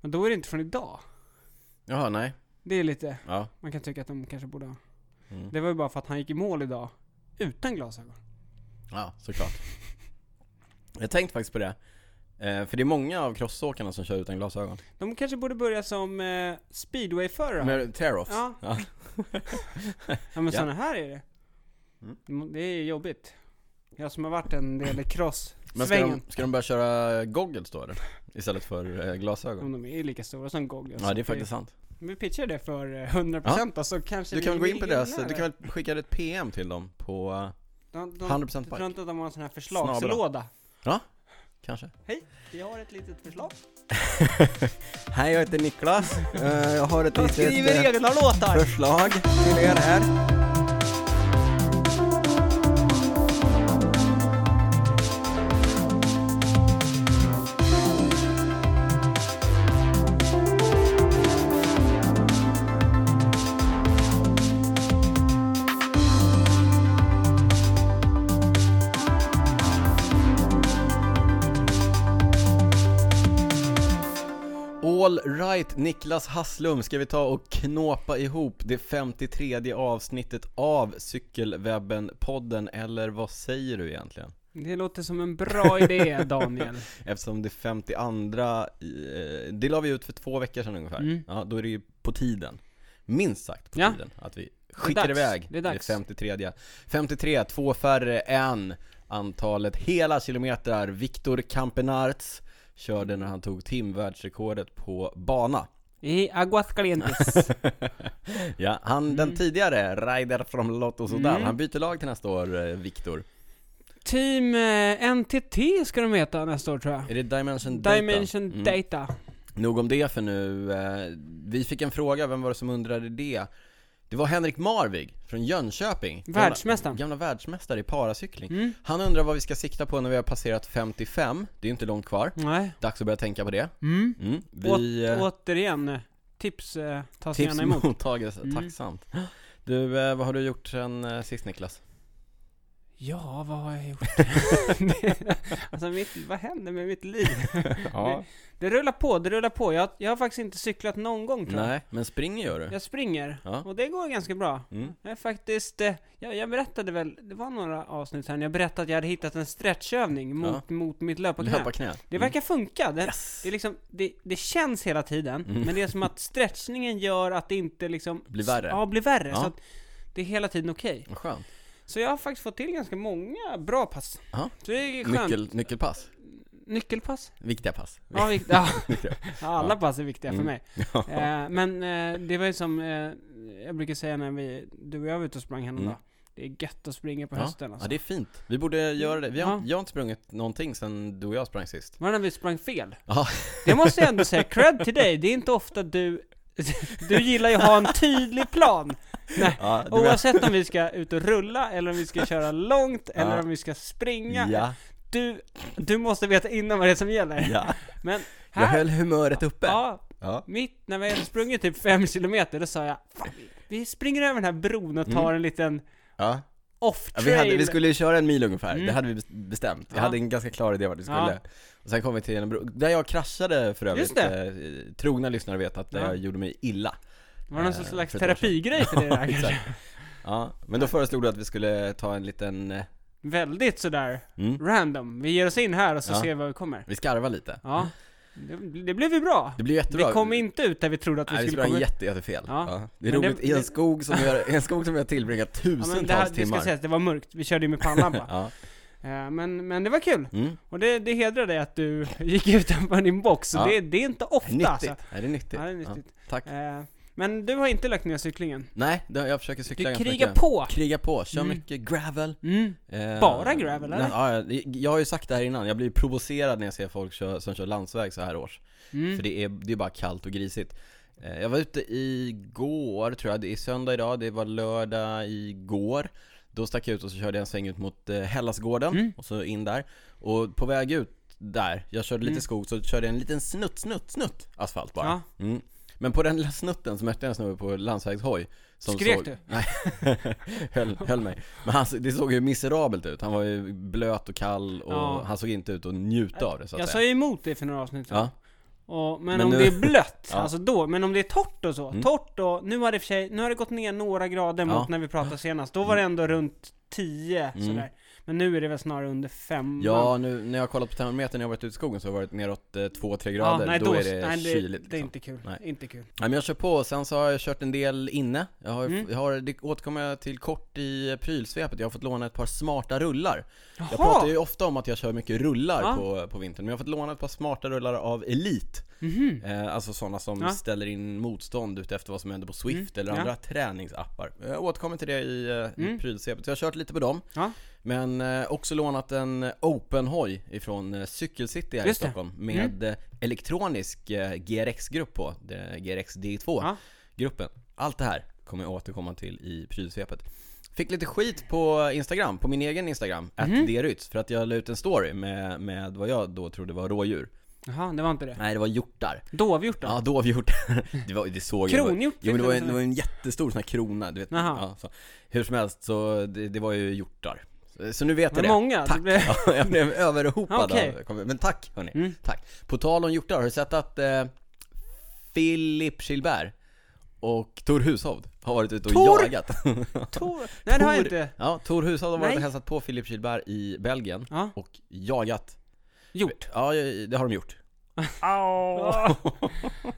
Men då är det inte från idag. Jaha, nej. Det är lite, Ja. man kan tycka att de kanske borde ha. Mm. Det var ju bara för att han gick i mål idag. Utan glasögon. Ja, såklart. Jag tänkte faktiskt på det. Eh, för det är många av crossåkarna som kör utan glasögon. De kanske borde börja som eh, speedwayförare. Med tear-offs. Ja. Ja. Ja men Ja. såna här är det. Mm. Det är jobbigt. Jag som har varit en del i cross Men ska svängen. de, ska de börja köra goggles då eller? Istället för eh, glasögon? Om de är lika stora som goggles. Ja, det är faktiskt sant. Vi pitchar det för eh, 100% då, så kanske Du kan väl gå in på deras, du kan väl skicka ett PM till dem på eh, de, de, 100% Jag tror bike? inte att de har en sån här förslagslåda. Kanske? Hej, vi har ett litet förslag. Hej, jag heter Niklas. Eh, jag har ett De skriver egna låtar! förslag till er här. Right, Niklas Hasslum, ska vi ta och knåpa ihop det 53 avsnittet av Cykelwebben-podden, eller vad säger du egentligen? Det låter som en bra idé, Daniel. Eftersom det 52, eh, det la vi ut för två veckor sedan ungefär, Mm. ja, då är det ju på tiden, minst sagt på Ja. tiden, att vi skickar dags. iväg Det är dags. 53 53, två färre än antalet hela kilometrar Viktor Kampenarts körde när han tog timvärldsrekordet på bana I Aguascalientes. Ja, han den Mm. tidigare, Ryder från Lotto Sudal, Mm. han byter lag till nästa år, eh, Viktor Team eh, NTT ska de heta nästa år tror jag. Är det Dimension Data? Dimension Mm. Data. Nog om det för nu, eh, vi fick en fråga, vem var det som undrade det? Det var Henrik Marvig från Jönköping Världsmästaren. Gamla, gamla världsmästare i paracykling Mm. Han undrar vad vi ska sikta på när vi har passerat 55, det är inte långt kvar Nej. Dags att börja tänka på det Mm. mm. Vi, Åt, eh, återigen, eh, tips eh, tas tips gärna emot. mottages Mm. tacksamt Du, eh, vad har du gjort sen eh, sist Niklas? Ja, vad har jag gjort? alltså mitt, vad händer med mitt liv? Ja. Det rullar på, det rullar på. Jag, jag har faktiskt inte cyklat någon gång tror jag. Nej, men springer gör du? Jag springer, Ja. och det går ganska bra. Mm. Jag faktiskt, eh, jag, jag berättade väl, det var några avsnitt här när jag berättade att jag hade hittat en stretchövning mot, mot mitt löparknä. Löparknä? Det verkar funka. Det, Yes. det, liksom, det, det känns hela tiden, Mm. men det är som att stretchningen gör att det inte liksom... Blir värre. Ja, blir värre. Ja. Så att det är hela tiden okej. Vad skönt Så jag har faktiskt fått till ganska många bra pass. Ja. Så det är skönt. Nyckel, nyckelpass? Nyckelpass? Viktiga pass? Ja, vikt, ja. Alla pass är viktiga för Mm. mig. Eh, men eh, det var ju som eh, jag brukar säga när vi, du och jag var ute och sprang häromdagen. Mm. Det är gött att springa på Ja. hösten alltså. ja, det är fint. Vi borde göra det. Vi har, Ja. Jag har inte sprungit någonting sen du och jag sprang sist. Var det när vi sprang fel? Ja. Det måste jag ändå säga, cred till dig. Det är inte ofta du, du gillar ju att ha en tydlig plan. Nej. Ja, du Oavsett om vi ska ut och rulla, eller om vi ska köra långt, eller Ja. om vi ska springa. Ja, Du, du måste veta innan vad det är som gäller. ja. Men Jag här, höll humöret uppe. ja, Ja. mitt, när vi hade sprungit typ 5 kilometer, då sa jag Fan, vi springer över den här bron och tar Mm. en liten ja. Off-trail. Ja, vi, hade, vi skulle ju köra en mil ungefär, Mm. det hade vi bes- bestämt. Jag Ja. hade en ganska klar idé vart vi skulle. Och sen kom vi till en bro, där jag kraschade för övrigt. Just det. Eh, trogna lyssnare vet att Ja. jag gjorde mig illa. Var det någon Eh, slags terapigrej för det där kanske? Ja, men då föreslog du att vi skulle ta en liten, eh, Väldigt sådär mm, random. Vi ger oss in här och så Ja. ser vi var vi kommer. vi skarvar lite. Ja. Det, det blev ju bra. Det blir jättebra. Vi kom inte ut där vi trodde att vi Nej, skulle komma ut. jätte, jättefel. Ja. Ja. Det är Men det- roligt, i en det- skog som vi har, i en skog som har tillbringat Ja, tusentals men det, här, det timmar. ska sägas, det var mörkt. Vi körde ju med pannan bara. Ja. Eh, men, men det var kul. Mm. Och det, det hedrar dig att du gick utanför din box. Ja. det, det är inte ofta Nyttigt. alltså. Nej, det är nyttigt. Ja, det är nyttigt. tack. Eh, men du har inte lagt ner cyklingen. Nej, det, jag försöker cykla Du ganska krigar mycket. på! Kriga på, kör Mm. mycket gravel. Mm. Eh, Bara gravel, eller? Ja, jag, jag har ju sagt det här innan, jag blir provocerad när jag ser folk kör, som kör landsväg så här års. Mm. För det är, det är bara kallt och grisigt. Eh, Jag var ute igår, tror jag, det är söndag idag, det var lördag igår. Då stack jag ut och så körde jag en sväng ut mot eh, Hellasgården, Mm. och så in där. Och på väg ut där, jag körde lite Mm. skog, så körde jag en liten snutt, snutt, snutt asfalt bara. Ja. Mm. Men på den lilla snutten jag en snubbe på landsvägshoj som Skrek såg... du? Nej, höll, höll mig. Men han, det såg ju miserabelt ut, han var ju blöt och kall och Ja. han såg inte ut att njuta av det så att Jag säga. sa ju emot dig för några avsnitt sedan. Ja, Och, men, Men om nu- det är blött, Ja. alltså då, men om det är torrt och så, Mm. torrt och, nu har det för sig, nu har det gått ner några grader mot Ja. när vi pratade senast, då var det ändå runt 10 Mm. sådär. Men nu är det väl snarare under 5 Ja, nu när jag har kollat på termometern när jag varit ute i skogen så har det varit neråt 2-3 grader, nej, då, är det nej, det, kyligt det är liksom. inte kul. Nej. Inte kul. Nej men jag kör på, sen så har jag kört en del inne Jag har, Mm. jag har det återkommer jag till kort i prylsvepet, jag har fått låna ett par smarta rullar Jaha! Jag pratar ju ofta om att jag kör mycket rullar Ja. på, på vintern, men jag har fått låna ett par smarta rullar av Elite Mhm. eh, Alltså sådana som Ja. ställer in motstånd utefter vad som händer på Swift Mm, eller ja. andra träningsappar Jag återkommer till det i, eh, i Mm. prylsvepet, så jag har kört lite på dem Ja. Men eh, också lånat en open-hoj ifrån eh, Cykelcity här i det. Stockholm Med eh, elektronisk GRX-grupp på, GRX D2 Ja. Allt det här kommer jag återkomma till i prylsvepet. Fick lite skit på Instagram, på min egen Instagram, Mhm. @derytz, för att jag la ut en story med, med vad jag då trodde var rådjur. Jaha, det var inte det. Nej, det var hjortar. Dovhjort då? Ja, dovhjortar. det, var, det såg jag. Kronhjort? Jo men det var, en, det var en jättestor sån här krona, du vet. Jaha. Ja, så. Hur som helst, så det, det var ju hjortar. Så, nu vet jag det. många? Tack! Blev- Ja, jag blev överhopad Okej. av Men tack hörni, Mm. tack. På tal om hjortar, har du sett att eh, Filip Gilbert och Tor Hushovd har varit ute och Tor? jagat? Tor? Nej det har jag inte. Ja, Tor Hushovd har varit Nej. och hälsat på Filip Gilbert i Belgien Ja, och jagat. gjort. Ja, det har de gjort. Åh.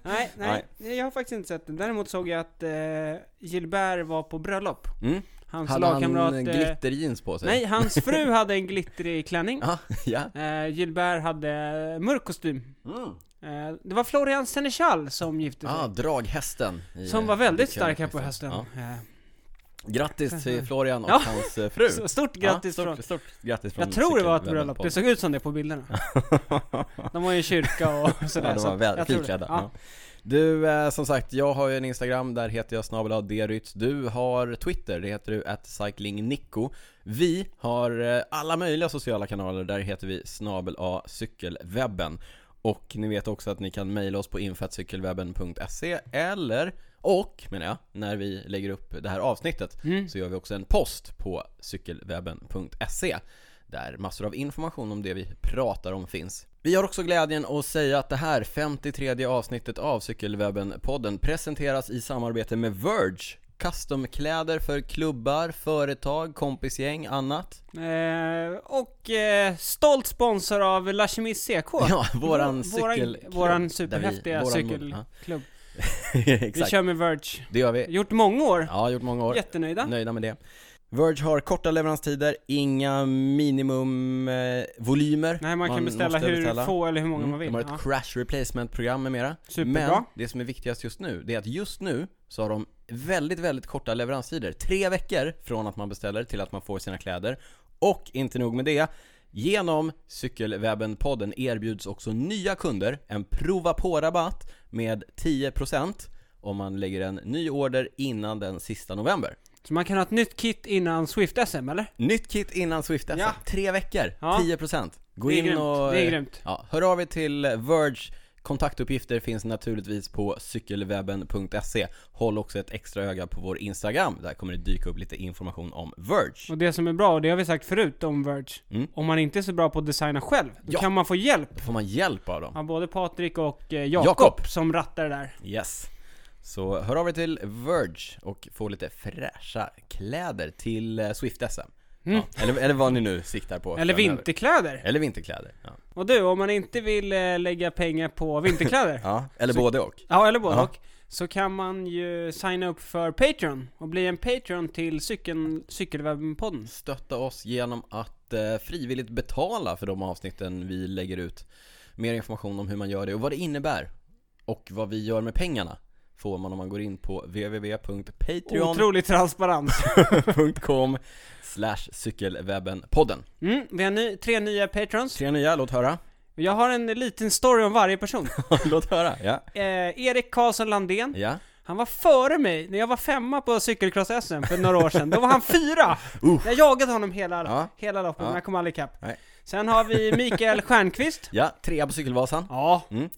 nej, nej, jag har faktiskt inte sett det. Däremot såg jag att eh, Gilbert var på bröllop. Mm. Hans Hade han lagkamrat... eh, glitterjeans på sig? nej, hans fru hade en glittrig klänning. Ja, ja. Eh, Gilbert hade mörk kostym. Mm. Eh, det var Florian Senechal som gifte sig. Ah, draghästen i, som var väldigt stark här på hösten. Ja. Eh, Grattis till Florian och Ja. hans eh, fru! så stort grattis ja, från... stort, stort grattis från Jag tror det var ett bröllop, det såg ut som det på bilderna. De var i en kyrka och sådär. Ja, de så var väl jag tror det. filklädda. Ja. Du, eh, som sagt, jag har ju en Instagram, där heter jag snabel. Du har Twitter, det heter du cyclingnico. Vi har eh, alla möjliga sociala kanaler, där heter vi snabel cykelwebben. Och ni vet också att ni kan mejla oss på info.cykelwebben.se eller, och menar jag, när vi lägger upp det här avsnittet Mm. så gör vi också en post på cykelwebben.se där massor av information om det vi pratar om finns. Vi har också glädjen att säga att det här 53 avsnittet av Cykelwebben-podden presenteras i samarbete med Verge Customkläder för klubbar, företag, kompisgäng, annat. Eh, och eh, stolt sponsor av La Chemise CK. Ja, våran Vår- våran, cykelklubb. våran superhäftiga cykelklubb. Vi kör med Verge. det gör vi. Gjort många år. Ja, gjort många år. Jättenöjda. Nöjda med det. Verge har korta leveranstider, inga minimumvolymer. Eh, Nej, man kan beställa måste hur beställa. få eller hur många Mm, man vill. De har ett Ja. crash replacement program med mera. Superbra. Men det som är viktigast just nu, det är att just nu så har de väldigt, väldigt korta leveranstider. Tre veckor från att man beställer till att man får sina kläder. Och inte nog med det, genom Cykelwebben-podden erbjuds också nya kunder en prova på-rabatt med 10% om man lägger en ny order innan den sista november. Så man kan ha ett nytt kit innan Swift-SM, eller? Nytt kit innan Swift SM. Ja. Tre veckor, Ja. 10% Gå in grymt. och... Det är eh, grymt. Ja, hör av er till Verge Kontaktuppgifter finns naturligtvis på cykelwebben.se Håll också ett extra öga på vår Instagram, där kommer det dyka upp lite information om Verge Och det som är bra, och det har vi sagt förut om Verge, Mm. om man inte är så bra på att designa själv, då Ja. kan man få hjälp Då får man hjälp av dem av både Patrik och eh, Jakob Jakob. som rattar det där. Yes Så hör av er till Verge och få lite fräscha kläder till eh, Swift SM Mm. ja, eller, eller vad ni nu siktar på Eller framöver. vinterkläder. Eller vinterkläder, ja, Och du, om man inte vill eh, lägga pengar på vinterkläder, ja eller Så- både och ja eller både Ja. och, så kan man ju signa upp för Patreon och bli en Patreon till cykeln, Cykelwebben-podden. stötta oss genom att eh, frivilligt betala för de avsnitten vi lägger ut. Mer information om hur man gör det och vad det innebär. Och vad vi gör med pengarna får man om man går in på www.patreon.com Otrolig transparens. slash cykelwebbenpodden. Mm, vi har ny, tre nya Patrons. Tre nya, låt höra. Jag har en liten story om varje person. låt höra, ja. Eh, Erik Karlsson Landén, Ja. han var före mig när jag var femma på cykelcross-SM för några år sedan. Då var han fyra! Uff. Jag jagade honom hela, Ja. hela loppet, Ja. men jag kom aldrig ikapp. Sen har vi Mikael Stjernqvist. Ja, trea på Cykelvasan. Ja, Mm.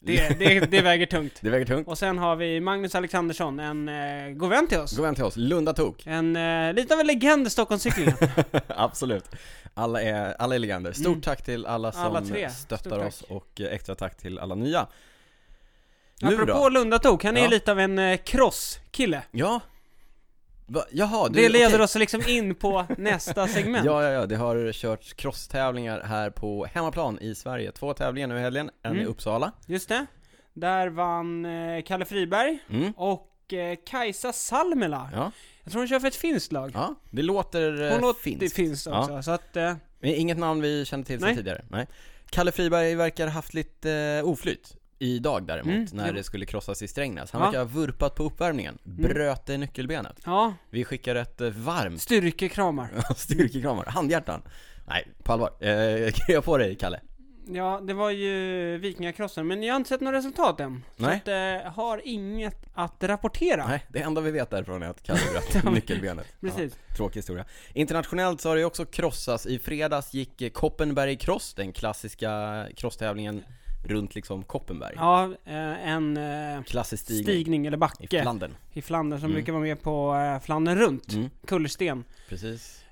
Det, det, det väger tungt. Det väger tungt. Och sen har vi Magnus Alexandersson, en eh, god vän till oss. Gå vän till oss, Lunda Tok. En, eh, lite av en legend i Stockholmscyklingen. Absolut. Alla är, alla är legender. Stort Mm. tack till alla som Alla tre. stöttar Stort tack. oss och eh, extra tack till alla nya. Nu Apropå då? Lundatok, han är ju Ja. lite av en eh, crosskille. Ja. Va? Jaha, du, Det leder okej. oss liksom in på nästa segment. Ja, ja, ja, det har körts crosstävlingar här på hemmaplan i Sverige. Två tävlingar nu i helgen, en i Mm. Uppsala. Just det. Där vann eh, Kalle Friberg Mm. och eh, Kajsa Salmela. Ja, Jag tror hon kör för ett finskt lag. ja, det låter eh, Hon låter finskt. finskt också, så att... Eh, Inget namn vi kände till sedan tidigare. Nej. Kalle Friberg verkar ha haft lite eh, oflyt idag däremot, Mm, när jo. det skulle krossas i Strängnäs. Han Ja. verkar ha vurpat på uppvärmningen, bröt i nyckelbenet. ja, Vi skickar ett eh, varmt styrkekramar. styrkekramar, handhjärtan. Nej, på allvar. Eh, krya på dig Kalle. Ja, det var ju Vikingakrossen, men jag har inte sett några resultat än. Nej. Så att, eh, har inget att rapportera. Nej, det enda vi vet därifrån är att Kalle bröt nyckelbenet. Precis. Ja, tråkig historia. Internationellt så har det ju också krossats. I fredags gick Koppenberg Cross, den klassiska crosstävlingen runt liksom Koppenberg. Ja, eh, en eh, Klassisk stigning, stigning eller i backe Flandern. i Flandern som Mm. brukar vara med på eh, Flandern runt. Mm, Kullersten. precis.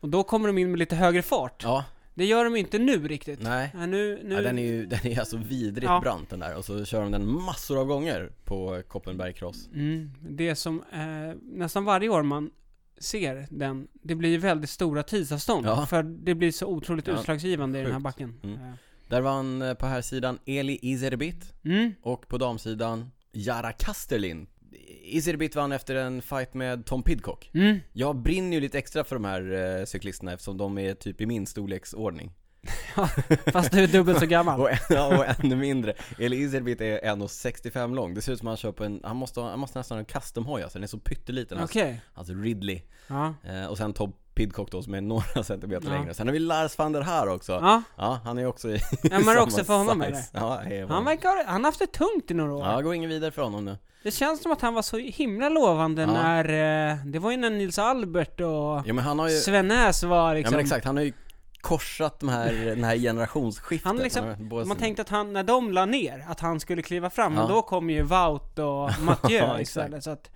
Och då kommer de in med lite högre fart. Ja, Det gör de inte nu riktigt. nej. Eh, nu, nu... Ja, den är ju, den är alltså vidrigt Ja. brant den där och så kör de den massor av gånger på Koppenberg Cross. Mm, det som eh, nästan varje år man ser den, det blir väldigt stora tidsavstånd. Ja. För det blir så otroligt Ja, utslagsgivande i den här sjukt. backen. Mm. Där vann eh, på här sidan Eli Izerbit Mm. och på damsidan Jara Kasterlin. Izerbit vann efter en fight med Tom Pidcock. Mm. Jag brinner ju lite extra för de här eh, cyklisterna eftersom de är typ i min storleksordning. Fast du är dubbelt så gammal. Och, ja, och ännu mindre. Eli Izerbit är 1,65 lång. Det ser ut som att han kör på en, han måste, ha- han måste nästan ha en custom-hoj alltså, den är så pytteliten. Okej. alltså Ridley. Ja. Eh, och sen Tom Pidcock då som är några centimeter Ja. längre. Sen har vi Lars van der Haar också. Ja. Ja, han är också i Ömmar samma också för honom size. eller? Ja, Han verkar ha, han har haft det tungt i några år. Ja, går ingen vidare för honom nu. Det känns som att han var så himla lovande Ja. när, eh, det var ju när Nils Albert och Ja ju, Sven var ja liksom men exakt, han har ju korsat de här, den här generationsskiftet. Han liksom- Man tänkte att han, när de la ner, att han skulle kliva fram, men Ja. då kom ju Wout och Mathieu istället så att,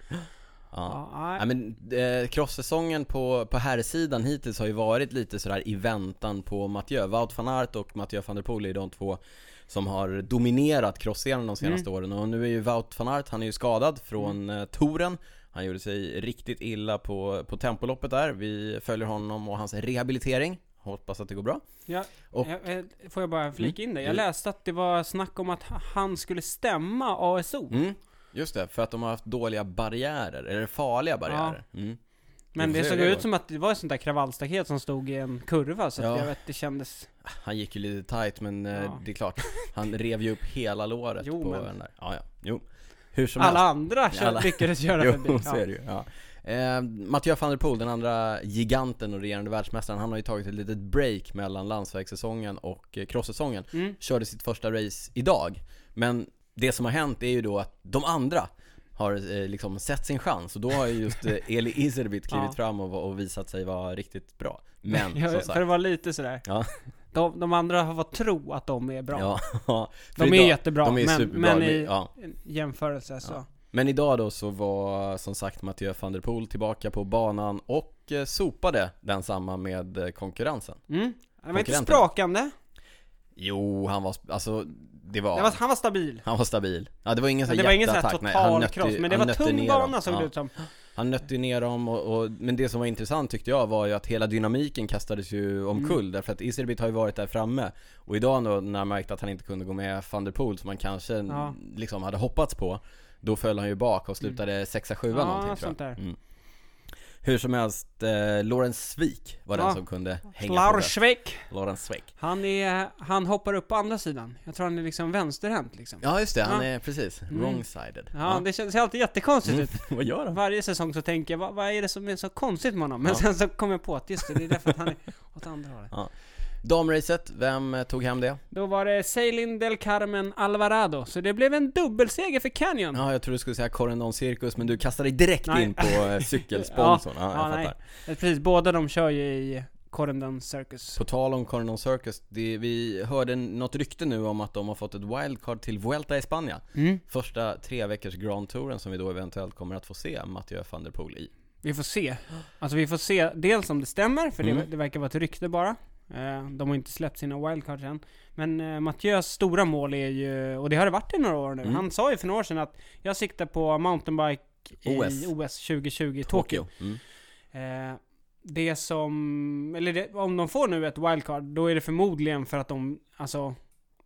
ja. ja, men eh, cross-säsongen på, på herrsidan hittills har ju varit lite sådär i väntan på Mathieu. Wout van Aert och Mathieu van der Poel är de två som har dominerat crossscenen de senaste Mm. åren och nu är ju Wout van Aert, han är ju skadad från Mm. eh, touren Han gjorde sig riktigt illa på, på tempoloppet där, vi följer honom och hans rehabilitering Hoppas att det går bra Ja, Och- jag, får jag bara flika in det? Jag Mm. läste att det var snack om att han skulle stämma ASO. mm, Just det, för att de har haft dåliga barriärer, eller farliga barriärer mm. Men det såg det ut som att det var ett sånt där kravallstaket som stod i en kurva, så att Ja. jag vet, det kändes... Han gick ju lite tight men eh, Ja. det är klart Han rev ju upp hela låret Jo, på men- den där Ja, ja, jo Hur som Alla helst andra Alla- lyckades göra Jo, förbi. så är det ju, ja. Eh, Mathieu van der Poel, den andra giganten och regerande världsmästaren Han har ju tagit ett litet break mellan landsvägssäsongen och eh, crosssäsongen Mm. Körde sitt första race idag Men det som har hänt är ju då att de andra har eh, liksom sett sin chans och då har ju just eh, Eli Izerbit klivit Ja. fram och, och visat sig vara riktigt bra Men Ja, som för det sagt var lite sådär. Ja. De, de andra har fått tro att de är bra. Ja, de är idag- jättebra, de är men men- i ja. jämförelse så. Men idag då så var som sagt Mathieu van der Poel tillbaka på banan och eh, sopade densamma med eh, konkurrensen Mm. Det var inte sprakande, Jo, han var, alltså det var, var, han var stabil. han var stabil Ja det var ingen sån Men det var ingen sån han total nötte- kross, men det han var tung bana såg ja. det ut som. Han nötte ju ner dem och, och, men det som var intressant tyckte jag var ju att hela dynamiken kastades ju omkull Mm. därför att Iserbit har ju varit där framme och idag då när han märkte att han inte kunde gå med van der Poel som man kanske Ja. liksom hade hoppats på Då föll han ju bak och slutade sexa, sjua Ja, någonting tror jag mm. Hur som helst, eh, Lorenz Svik var den Ja. som kunde hänga på det. Flarsvik. Lorenz Svik Han är, han hoppar upp på andra sidan. Jag tror han är liksom vänsterhänt liksom. Ja, Ja just det, han Ja. är precis, Mm. wrong-sided det känns alltid jättekonstigt Mm. ut. Vad gör han? Varje säsong så tänker jag, vad, vad är det som är så konstigt med honom? Men Ja. sen så kommer jag på att just det, det är därför att han är åt andra hållet. Damracet, vem eh, tog hem det? Då var det Ceylin del Carmen Alvarado, så det blev en dubbelseger för Canyon. Ja, jag tror du skulle säga Corendon Circus, men du kastade dig direkt Nej. in på eh, cykelsponsorn. ja, jag ja, nej. fattar. Eh, Precis, båda de kör ju i Corendon Circus. På tal om Corendon Circus, det, vi hörde något rykte nu om att de har fått ett wildcard till Vuelta i Spanien. Mm. Första tre veckors Grand Touren som vi då eventuellt kommer att få se Mathieu van der Poel i. Vi får se. Alltså vi får se dels om det stämmer, för Mm. det, det verkar vara ett rykte bara. Eh, de har inte släppt sina wildcards än. Men eh, Mathieu's stora mål är ju, och det har det varit i några år nu. Mm. Han sa ju för några år sedan att jag siktar på mountainbike i OS. OS 2020 i Tokyo. Mm. Eh, det som, eller det, om de får nu ett wildcard, då är det förmodligen för att de, alltså,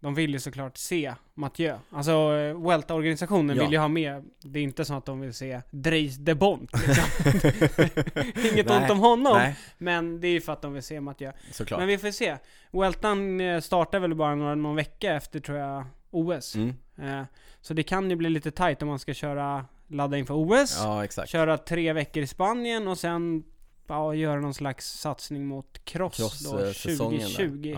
de vill ju såklart se Mathieu. Alltså, eh, Welta-organisationen Ja. vill ju ha med, det är inte så att de vill se Dries de Bont liksom. Inget Nej. ont om honom, Nej, men det är ju för att de vill se Mathieu. såklart. Men vi får se. Weltan eh, startar väl bara några, någon vecka efter, tror jag, OS. Mm. Eh, så det kan ju bli lite tight om man ska köra, ladda inför OS Ja, exakt. köra tre veckor i Spanien och sen ja, göra någon slags satsning mot cross, då Cross-säsongen 2020.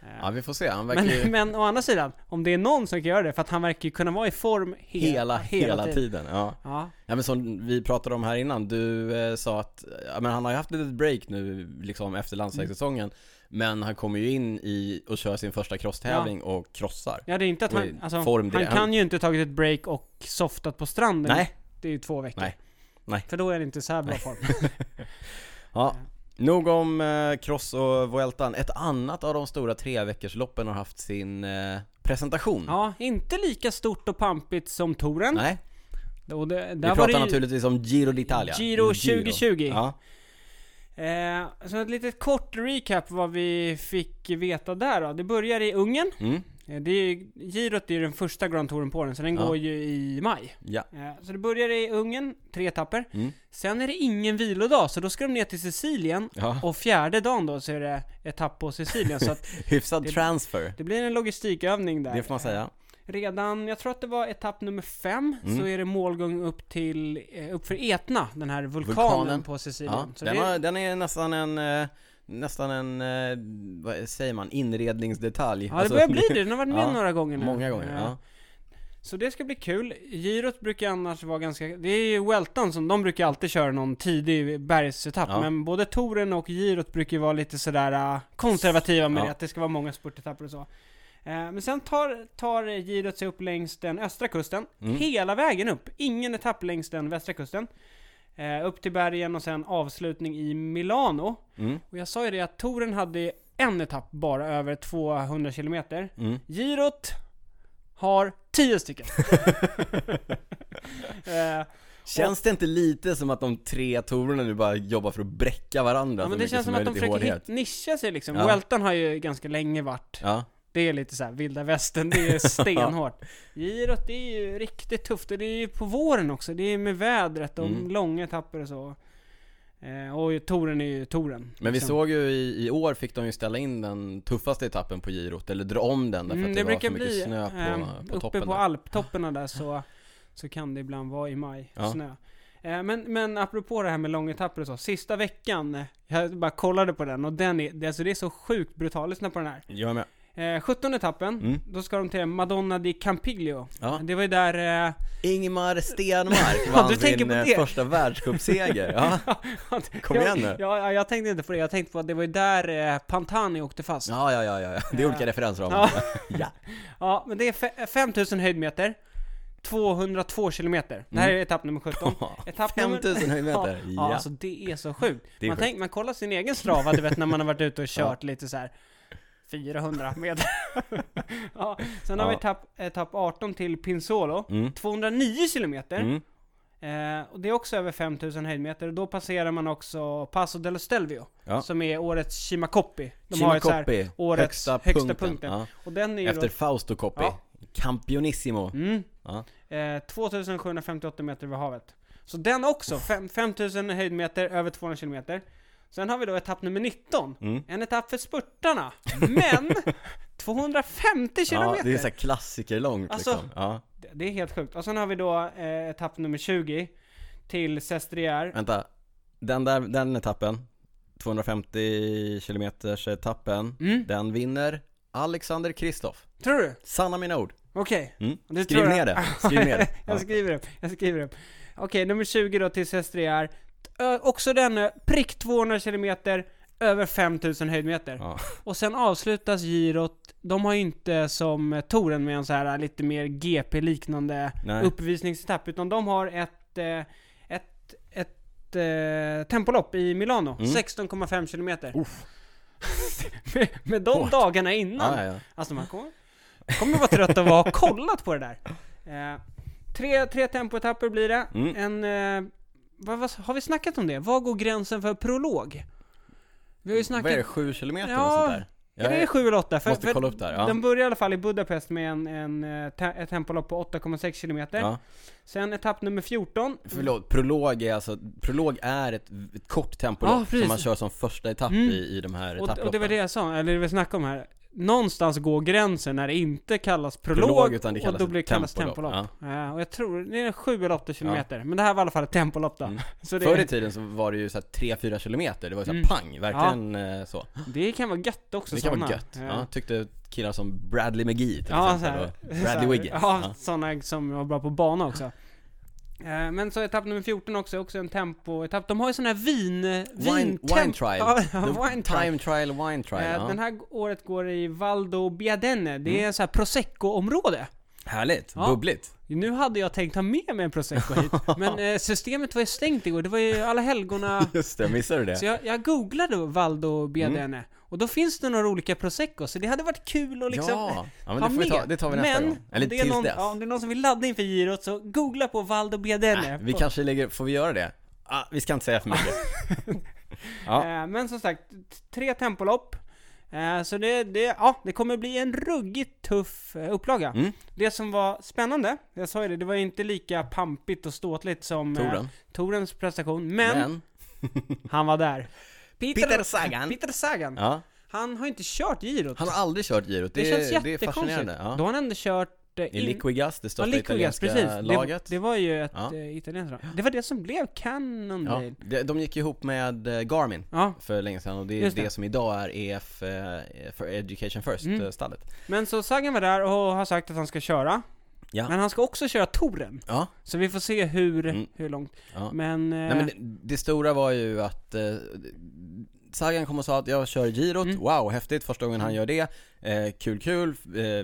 Ja. Eh, ja, vi får se. Han verkar ju men, men å andra sidan, om det är någon som kan göra det, för att han verkar ju kunna vara i form he hela, hela, tiden. Ja. Ja, ja, men som vi pratade om här innan. Du eh, sa att, ja, men han har ju haft ett litet break nu, liksom efter landsvägssäsongen. Men han kommer ju in i och kör sin första crosstävling och krossar. ja det är inte att han, alltså, han kan ju inte tagit ett break och softat på stranden. Nej, Det är ju två veckor. Nej. Nej. För då är det inte så här bra form. ja. Nog om eh, cross och Vueltan. Ett annat av de stora treveckorsloppen har haft sin eh, presentation. Ja, inte lika stort och pampigt som touren. Nej, Och det, vi där var pratar det ju naturligtvis om Giro d'Italia. Giro 2020. Ja. Eh, så ett litet kort recap vad vi fick veta där då. Det börjar i Ungern. Mm. Eh, Det är, girot är ju den första Grand Touren på den, så den Ja. går ju i maj. Ja. Eh, Så det börjar i Ungern, tre etapper. Mm. Sen är det ingen vilodag, så då ska de ner till Sicilien. ja. Och fjärde dagen då så är det etapp på Sicilien, så att Hyfsad det- transfer. det blir en logistikövning där. Det får man säga. Redan, jag tror att det var etapp nummer fem, Mm. så är det målgång upp till, eh, upp för Etna, den här vulkanen, Vulkanen. på Sicilien. Ja. Den, det, har, den är nästan en, nästan en, eh, vad säger man, inredningsdetalj. ja, det Alltså, börjar bli det. Den har varit med Ja, några gånger nu. Många gånger, Eh, ja. Så det ska bli kul. Girot brukar annars vara ganska... Det är ju Weltan som, de brukar alltid köra någon tidig bergsetapp. Ja. Men både Toren och Girot brukar vara lite sådär äh, konservativa med Ja. det, att det ska vara många spurtetapper och så. Eh, men sen tar, tar Girot sig upp längs den östra kusten, Mm. hela vägen upp. Ingen etapp längs den västra kusten. Eh, upp till bergen och sen avslutning i Milano. Mm. Och jag sa ju det att Toren hade en etapp bara över 200 kilometer. Mm. Girot har 10 stycken. eh, Känns det inte lite som att de tre torerna nu bara jobbar för att bräcka varandra ja, men det känns som att de försöker nischa sig liksom. Ja. Weltan har ju ganska länge varit, Ja, det är lite så här vilda västern, det är stenhårt. Girot, det är ju riktigt tufft och det är ju på våren också. Det är med vädret och Mm. långa etapper och så. Eh, och Toren är ju Toren. men vi liksom. såg ju i, i år fick de ju ställa in den tuffaste etappen på girot, eller dra om den därför Mm, att det, var brukar för mycket bli, snö på, ehm, på uppe toppen på där. alptopparna där så, så kan det ibland vara i maj, Ja. snö. Eh, Men, men apropå det här med långetapper och så, sista veckan, eh, jag bara kollade på den och den är, det, alltså det är så sjukt brutalt, lyssna på den här. Jag med. Eh, 17 etappen, Mm. då ska de till Madonna di Campiglio. Ja. Det var ju där... Eh, Ingemar Stenmark Ja, vann du tänker sin på eh, det. första världscupseger. Ja. Kom jag, igen nu. Ja, ja, jag tänkte inte på det, jag tänkte på att det var ju där eh, Pantani åkte fast. Ja, ja, ja, ja. Det är olika Ja. referensramar. Ja. ja. Ja, men det är fe- 5000 höjdmeter, 202 kilometer. Det här är etapp nummer 17. Etapp nummer- 5000 höjdmeter. Ja, Ja. ja, alltså det är så sjukt. Är man, sjukt. tänk, man kollar sin egen strava, du vet när man har varit ute och kört lite så här 400 meter. ja, sen har vi etapp, etapp 18 till Pinsolo, Mm. 209 kilometer. Mm. Eh, och det är också över 5000 höjdmeter. Då passerar man också Passo dello Stelvio, Ja. som är årets Chimakoppi. De har ett så här, årets högsta, punkten. Ja. och den är ju Efter Fausto Coppi. Ja. Campionissimo. mm, Ja. eh, 2758 meter över havet. Så den också, fem- 5000 höjdmeter, över 200 kilometer. Sen har vi då etapp nummer 19. Mm. En etapp för spurtarna. Men 250 Ja, kilometer! det är så här klassikerlångt Alltså- liksom. Ja. Det- är helt sjukt. Och sen har vi då eh, etapp nummer 20 till Sestriere. Vänta. Den där, den etappen, 250 kilometers etappen, Mm. den vinner Alexander Kristoff. Tror du? Sanna mina ord. Okej. Mm. Du Skriv tror ner det. Skriv ner det. jag Ja. skriver upp, jag skriver upp. Okej, nummer 20 då till Sestriere. Också den eh, prick 200 kilometer, över 5000 höjdmeter. Ja. Och sen avslutas girot, de har ju inte som eh, Toren med en så här lite mer GP-liknande uppvisningsetapp, utan de har ett, eh, ett, ett ett eh, tempolopp i Milano, Mm. 16,5 kilometer. Uff. med, med de Hårt. dagarna innan. Ja, ja. Alltså man kommer, kommer vara trött av att ha kollat på det där. Eh, tre, tre tempoetapper blir det. Mm. En, eh, vad, vad, har vi snackat om det? Var går gränsen för prolog? Vi har ju snackat... Vad är det, 7 kilometer Ja, och sånt där? Ja, det är sju eller åtta. För, Måste för kolla upp där, ja. Den börjar i alla fall i Budapest med en, en, eh, te, ett tempolopp på 8,6 kilometer. Ja. Sen etapp nummer 14. Förlåt, prolog är alltså, prolog är ett, ett kort tempolopp Ja, som man kör som första etapp Mm. i, i de här Och, etapploppen. och det var det jag sa, eller det vi snackade om här. Någonstans går gränsen när det inte kallas prolog, Prolog, utan det och kallas då blir det kallas tempolopp. tempolopp. Ja. och jag tror det är 7 eller 8 kilometer. Men det här var i alla fall ett tempolopp då. Mm. Det, Förr i tiden så var det ju såhär 3-4 kilometer, det var ju såhär Mm. pang, verkligen eh, så. det kan vara gött också Det kan vara såna. gött. Ja. Ja, tyckte killar som Bradley McGee till Ja, exempel, så och här, Bradley Wiggins. Ja, Ja. sådana som var bra på bana också. Eh, Men så etapp nummer 14 också, också en tempoetapp. De har ju sån här vin... Wine, wine trial. Ja, wine trial. Time trial, wine trial. Ja. Den här året går i Valdo Biadene. Det Mm. är så här prosecco-område. Härligt, Ja. bubbligt. Nu hade jag tänkt ha med mig en prosecco hit, men eh, systemet var ju stängt igår. Det var ju alla helgona. Just det, missade du det? Så jag, jag googlade Valdo Biadene. Mm. Och då finns det några olika prosecco, så det hade varit kul att liksom ja, ja men ha det, vi ta, med. det tar vi nästa men, gång. Eller om det är tills någon, dess. Ja, om det är någon som vill ladda inför girot så googla på Valdo Biadene. Äh, vi på- kanske lägger, får vi göra det? Ah, vi ska inte säga för mycket. ja. Eh, men som sagt, tre tempolopp. Eh, så det, det, ja, det kommer bli en ruggigt tuff eh, upplaga. Mm. Det som var spännande, jag sa ju det, det var inte lika pampigt och ståtligt som eh, Toren. Torens prestation, men, Men, han var där. Peter Sagan. Peter Sagan. ja, Han har inte kört girot. han har aldrig kört girot. det, Det, känns är, det är jättekonstigt. fascinerande. Ja. Då har han ändå kört... eh, I Liquigas, det ja, största Liquigas, italienska precis. laget. Det, det var ju ett Ja. eh, italienskt. Det var det som blev Cannondale. Ja, de, de gick ihop med eh, Garmin Ja. för länge sedan och det är Just det. det. som idag är EF, eh, för Education Mm. First-stallet. Men så Sagan var där och har sagt att han ska köra. Ja. Men han ska också köra touren. Ja, Så vi får se hur, Mm. hur långt. ja. Men... Eh, Nej men det, det stora var ju att eh, Sagan kom och sa att jag kör girot, Mm. wow häftigt första gången han gör det, eh, kul kul, eh,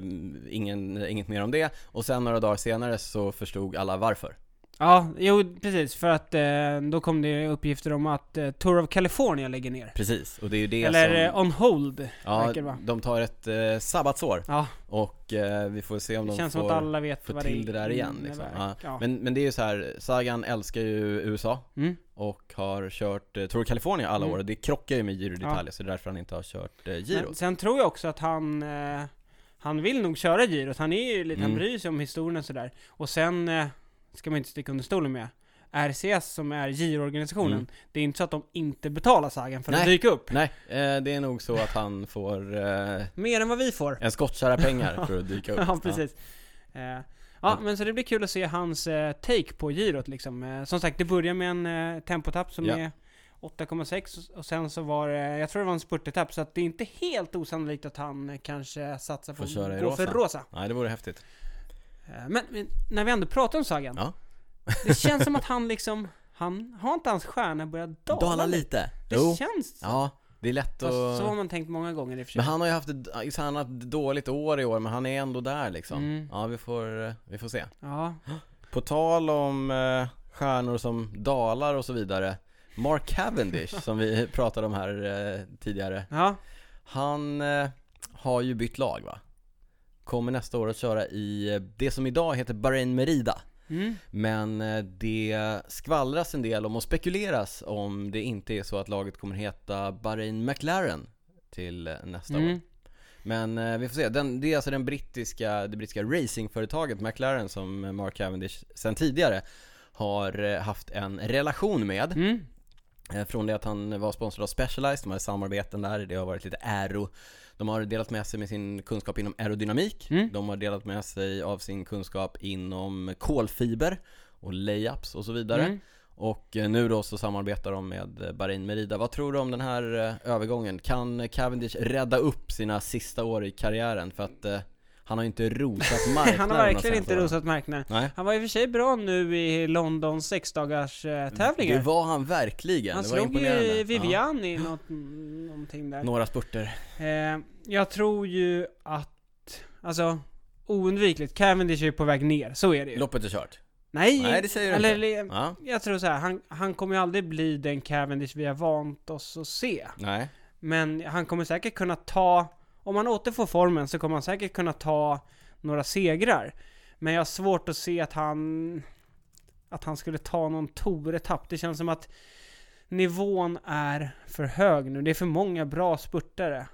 ingen, inget mer om det. Och sen några dagar senare så förstod alla varför. Ja, jo precis. För att eh, då kom det uppgifter om att eh, Tour of California lägger ner. Precis, och det är ju det Eller som... eh, on hold, ja, verkar det vara. de tar ett eh, sabbatsår Ja, och eh, vi får se om det de känns får... som att alla vet få vad till det där igen, innebär. liksom. Ja. Ja. Men, men det är ju så här, Sagan älskar ju USA Mm. och har kört eh, Tour of California alla Mm. år och det krockar ju med Giro d'Italia så det är därför han inte har kört eh, Men Giro. sen tror jag också att han... Eh, han vill nog köra girot. Han är ju lite, han Mm. bryr sig om historien och sådär. Och sen, eh, ska man inte sticka under stolen med. RCS som är Giro-organisationen, Mm. det är inte så att de inte betalar Sagan för att Nej. dyka upp. Nej, eh, det är nog så att han får eh, Mer än vad vi får. en skottkärra pengar för att dyka upp. ja, precis. Eh, ja, Ja. men så det blir kul att se hans eh, take på girot liksom. Som sagt, det börjar med en eh, tempotapp som Ja. är 8,6 och sen så var det, jag tror det var en spurtetapp, så att det är inte helt osannolikt att han kanske satsar på i gå för rosa. Nej, det vore häftigt. Eh, men, men när vi ändå pratar om Sagan. Ja. det känns som att han liksom, han, har inte hans stjärna börjat dala, Dala lite. Det Jo. känns så. Ja, det är lätt Fast så har att... man tänkt många gånger i och för sig. Men han har ju haft ett, han har haft ett dåligt år i år, men han är ändå där liksom. Mm. Ja, vi får, eh, vi får se. Ja, På tal om eh, stjärnor som dalar och så vidare. Mark Cavendish, som vi pratade om här eh, tidigare. ja, Han eh, har ju bytt lag va? Kommer nästa år att köra i eh, det som idag heter Bahrain Merida. mm. Men eh, det skvallras en del om och spekuleras om det inte är så att laget kommer heta Bahrain McLaren till eh, nästa år. Mm. Men eh, vi får se. Den, det är alltså den brittiska, det brittiska racingföretaget McLaren som Mark Cavendish sedan tidigare har haft en relation med. Mm. Från det att han var sponsrad av Specialized, de har samarbeten där, det har varit lite aero De har delat med sig med sin kunskap inom aerodynamik Mm. De har delat med sig av sin kunskap inom kolfiber och layups och så vidare Mm. Och eh, nu då så samarbetar de med eh, Bahrain Merida Vad tror du om den här eh, övergången? Kan Cavendish rädda upp sina sista år i karriären? För att han har ju inte rosat marknaden Han har verkligen inte rosat marknaden. Nej Han var i och för sig bra nu i Londons sexdagars eh, tävlingar. Det var han verkligen, Han det slog ju Ja. Vivian i något, någonting där. Några spurter Eh, jag tror ju att, alltså, oundvikligt, Cavendish är på väg ner, så är det ju. Loppet är kört Nej, Nej, det säger du eller, inte. eller Ja, jag tror så här, han, han kommer ju aldrig bli den Cavendish vi har vant oss att se. nej. Men han kommer säkert kunna ta, om han återfår formen så kommer han säkert kunna ta några segrar. Men jag har svårt att se att han, att han skulle ta någon Tour-etapp. Det känns som att nivån är för hög nu. Det är för många bra spurtare.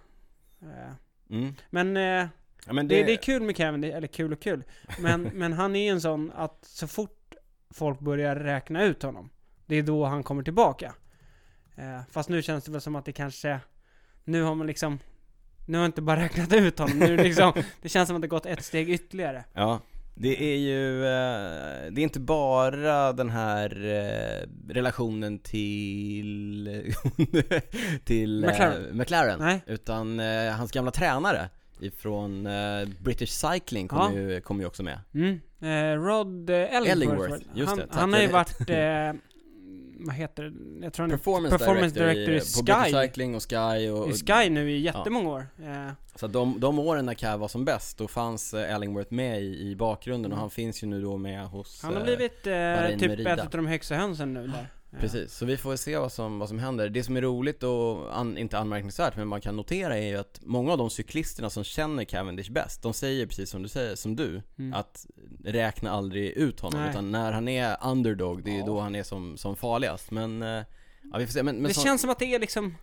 Eh, Mm. Men, eh, Ja, men det, det är kul med Kevin, eller kul och kul. Men, men han är en sån att så fort folk börjar räkna ut honom, det är då han kommer tillbaka. Eh, fast nu känns det väl som att det kanske, nu har man liksom, nu har jag inte bara räknat ut honom, nu liksom, det känns som att det gått ett steg ytterligare. Ja, det är ju, eh, det är inte bara den här eh, relationen till, till eh, McLaren. McLaren Nej. utan hans gamla tränare ifrån British Cycling kommer Ja. ju, kom ju också med. Mm. Rod Ellingworth, Ellingworth, han, han har ju varit, vad heter det? Jag tror han Performance, Performance director, director i i, på Sky. Cycling och Sky och, i Sky nu i jättemånga år. Eh, Så de, de åren när Cav var som bäst, då fanns eh, Ellingworth med i, i bakgrunden och Mm. han finns ju nu då med hos han har eh, blivit eh, Bahrain typ Merida. ett av de högsta hönsen nu där. Precis, så vi får se vad som, vad som händer. Det som är roligt och an, inte anmärkningsvärt, men man kan notera är ju att många av de cyklisterna som känner Cavendish bäst, de säger precis som du säger, som du, Mm. att räkna aldrig ut honom, Nej. utan när han är underdog, det är ju Ja. då han är som, som farligast. Men, eh, ja vi får se. Men, men det så- känns som att det är liksom,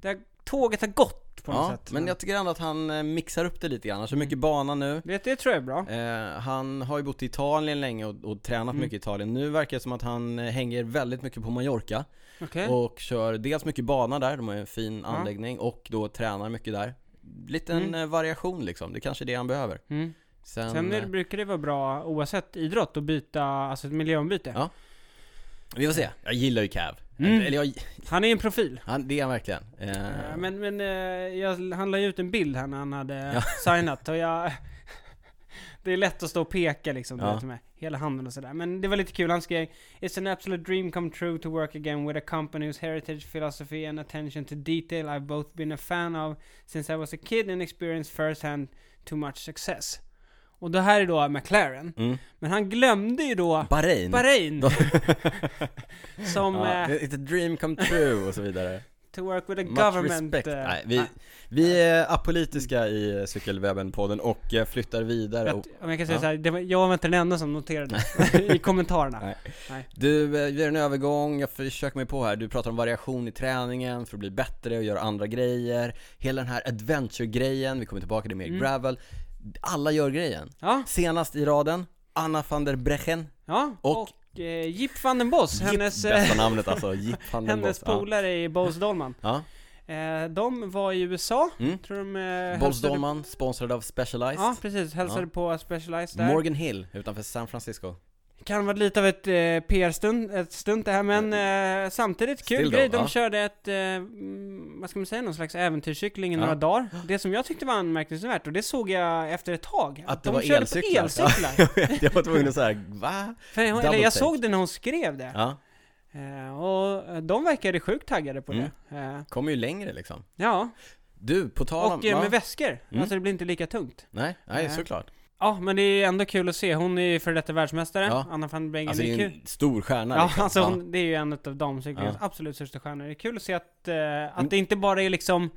det har, tåget har gått på något Ja, sätt. men jag tycker ändå att han eh, mixar upp det lite grann. Han kör mycket bana nu. det, det tror jag är bra. Eh, han har ju bott i Italien länge och, och tränat Mm. mycket i Italien. Nu verkar det som att han eh, hänger väldigt mycket på Mallorca Okej. och kör dels mycket bana där, de har ju en fin Ja. anläggning och då tränar mycket där. Liten Mm. eh, variation liksom, det är kanske är det han behöver. Mm. Sen, Sen är, eh, det- brukar det vara bra oavsett idrott att byta, alltså ett miljöombyte. Ja. vi får se. Jag gillar ju Cav. Mm. Eller jag, Han är en profil. han, det är han verkligen. Eh, Men, men eh, jag, han la ju ut en bild här när han hade Ja. signat och jag... Det är lätt att stå och peka liksom, Ja. med hela handen och sådär. Men det var lite kul, han skrev It's an absolute dream come true to work again with a company whose heritage, philosophy and attention to detail I've both been a fan of since I was a kid and experienced firsthand too much success. Och det här är då McLaren. mm. Men han glömde ju då Bahrain. Bahrain. Som ja, eh, it's a dream come true och så vidare. to work with a Much government. respect. eh, Nej, vi, vi är apolitiska i Cykelwebben-podden och eh, flyttar vidare och om jag kan säga Ja. så här, var, jag var inte den enda som noterade det i kommentarerna. Nej. Nej. Du, eh, vi gör en övergång, jag försöker mig på här, du pratar om variation i träningen för att bli bättre och göra andra grejer Hela den här adventure-grejen, vi kommer tillbaka till mer Mm. gravel Alla gör grejen Ja, Senast i raden, Anna van der Brechen ja. Och- Och, eh, Jip van den Boss, Jip, hennes, bästa eh, namnet alltså, Jip van den hennes Boss polare i Bose Dolman. ja. Eh, de var i USA, Mm. tror de eh, Bols hälsade- Dolman, sponsrad av Specialized Ja, precis. Hälsade Ja. på Specialized där. Morgan Hill utanför San Francisco Kan vara lite av ett eh, PR-stunt, ett stunt det här, men eh, samtidigt kul Still grej. though, De ja. körde ett, eh, mm, vad ska man säga, någon slags äventyrscykling i Ja. några dagar. Det som jag tyckte var anmärkningsvärt, och det såg jag efter ett tag, Att det de var körde elcyklar. på elcyklar. Ja, jag vet, jag var tvungen att säga, va? För eller jag take. såg det när hon skrev det. Ja, Eh, och de verkade sjukt taggade på Mm. det. Eh, kommer ju längre liksom ja, Du, på tal om... och eh, med väskor. Mm. Alltså det blir inte lika tungt. Nej, nej Eh, såklart Ja, men det är ändå kul att se. Hon är ju före detta världsmästare, Ja. Anna van Breggen. Alltså det är en stor stjärna Ja, liksom. alltså hon, det är ju en av damcyklingens Ja. absolut största stjärnor. Det är kul att se att, eh, att Men- det inte bara är liksom...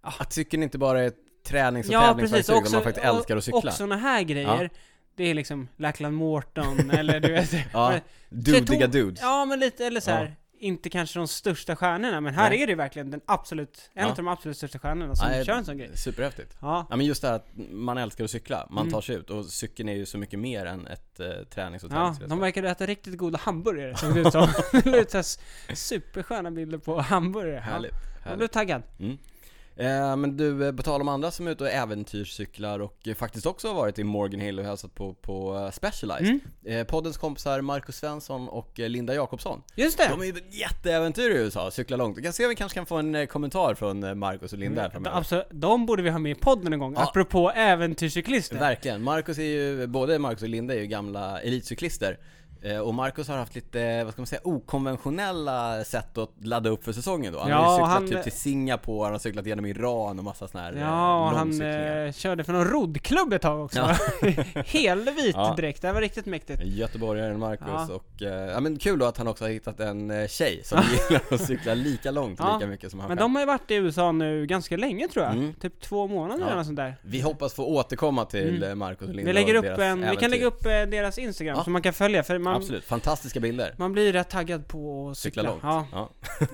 Att cykeln inte bara är tränings och Ja, tävlingsverktyg, man faktiskt älskar att cykla och såna här grejer. Det är liksom Lackland Morton, eller du vet... Ja, dudiga dudes Ja, men lite, eller så här. Inte kanske de största stjärnorna, men här Nej. är det verkligen den absolut, en Ja. av de absolut största stjärnorna som Nej, kör en sån grej. Superhäftigt Ja. Ja men just det här att man älskar att cykla, man Mm. tar sig ut och cykeln är ju så mycket mer än ett eh, tränings och Ja, de verkade äta riktigt goda hamburgare, såg det ut som. det ut supersköna bilder på hamburgare. Ja. Härligt, Jag blev härligt. taggad. Eh, men du, eh, på tal om andra som är ute och äventyrscyklar och eh, faktiskt också har varit i Morgan Hill och hälsat på, på eh, Specialized Mm. eh, Poddens kompisar Marcus Svensson och eh, Linda Jakobsson Just det! De är ju jätteäventyr i USA, cykla långt. Vi kan se om vi kanske kan få en eh, kommentar från eh, Marcus och Linda de, framöver alltså, de borde vi ha med i podden en gång, Ja. apropå äventyrscyklister. Verkligen, Marcus är ju, både Marcus och Linda är ju gamla elitcyklister Eh, Och Marcus har haft lite, vad ska man säga, okonventionella sätt att ladda upp för säsongen då. Han Ja, har ju cyklat han- typ till Singapore, han har cyklat genom Iran och massa såna här eh, Ja, och han eh, körde för någon roddklubb ett tag också. Helvit Ja. dräkt, det var riktigt mäktigt. Göteborgaren Marcus Ja. och, eh, ja men kul då att han också har hittat en eh, tjej som gillar att cykla lika långt, Ja, lika mycket som han Men själv. de har ju varit i USA nu ganska länge tror jag. Mm. Typ två månader Ja. eller något sånt där. Vi hoppas få återkomma till Mm. Marcus och Linda Vi lägger upp en, vi kan äventyr. lägga upp eh, deras Instagram Ja. så man kan följa för man, Absolut, fantastiska bilder. man blir rätt taggad på att Cykla cykla. långt. Ja. Ja.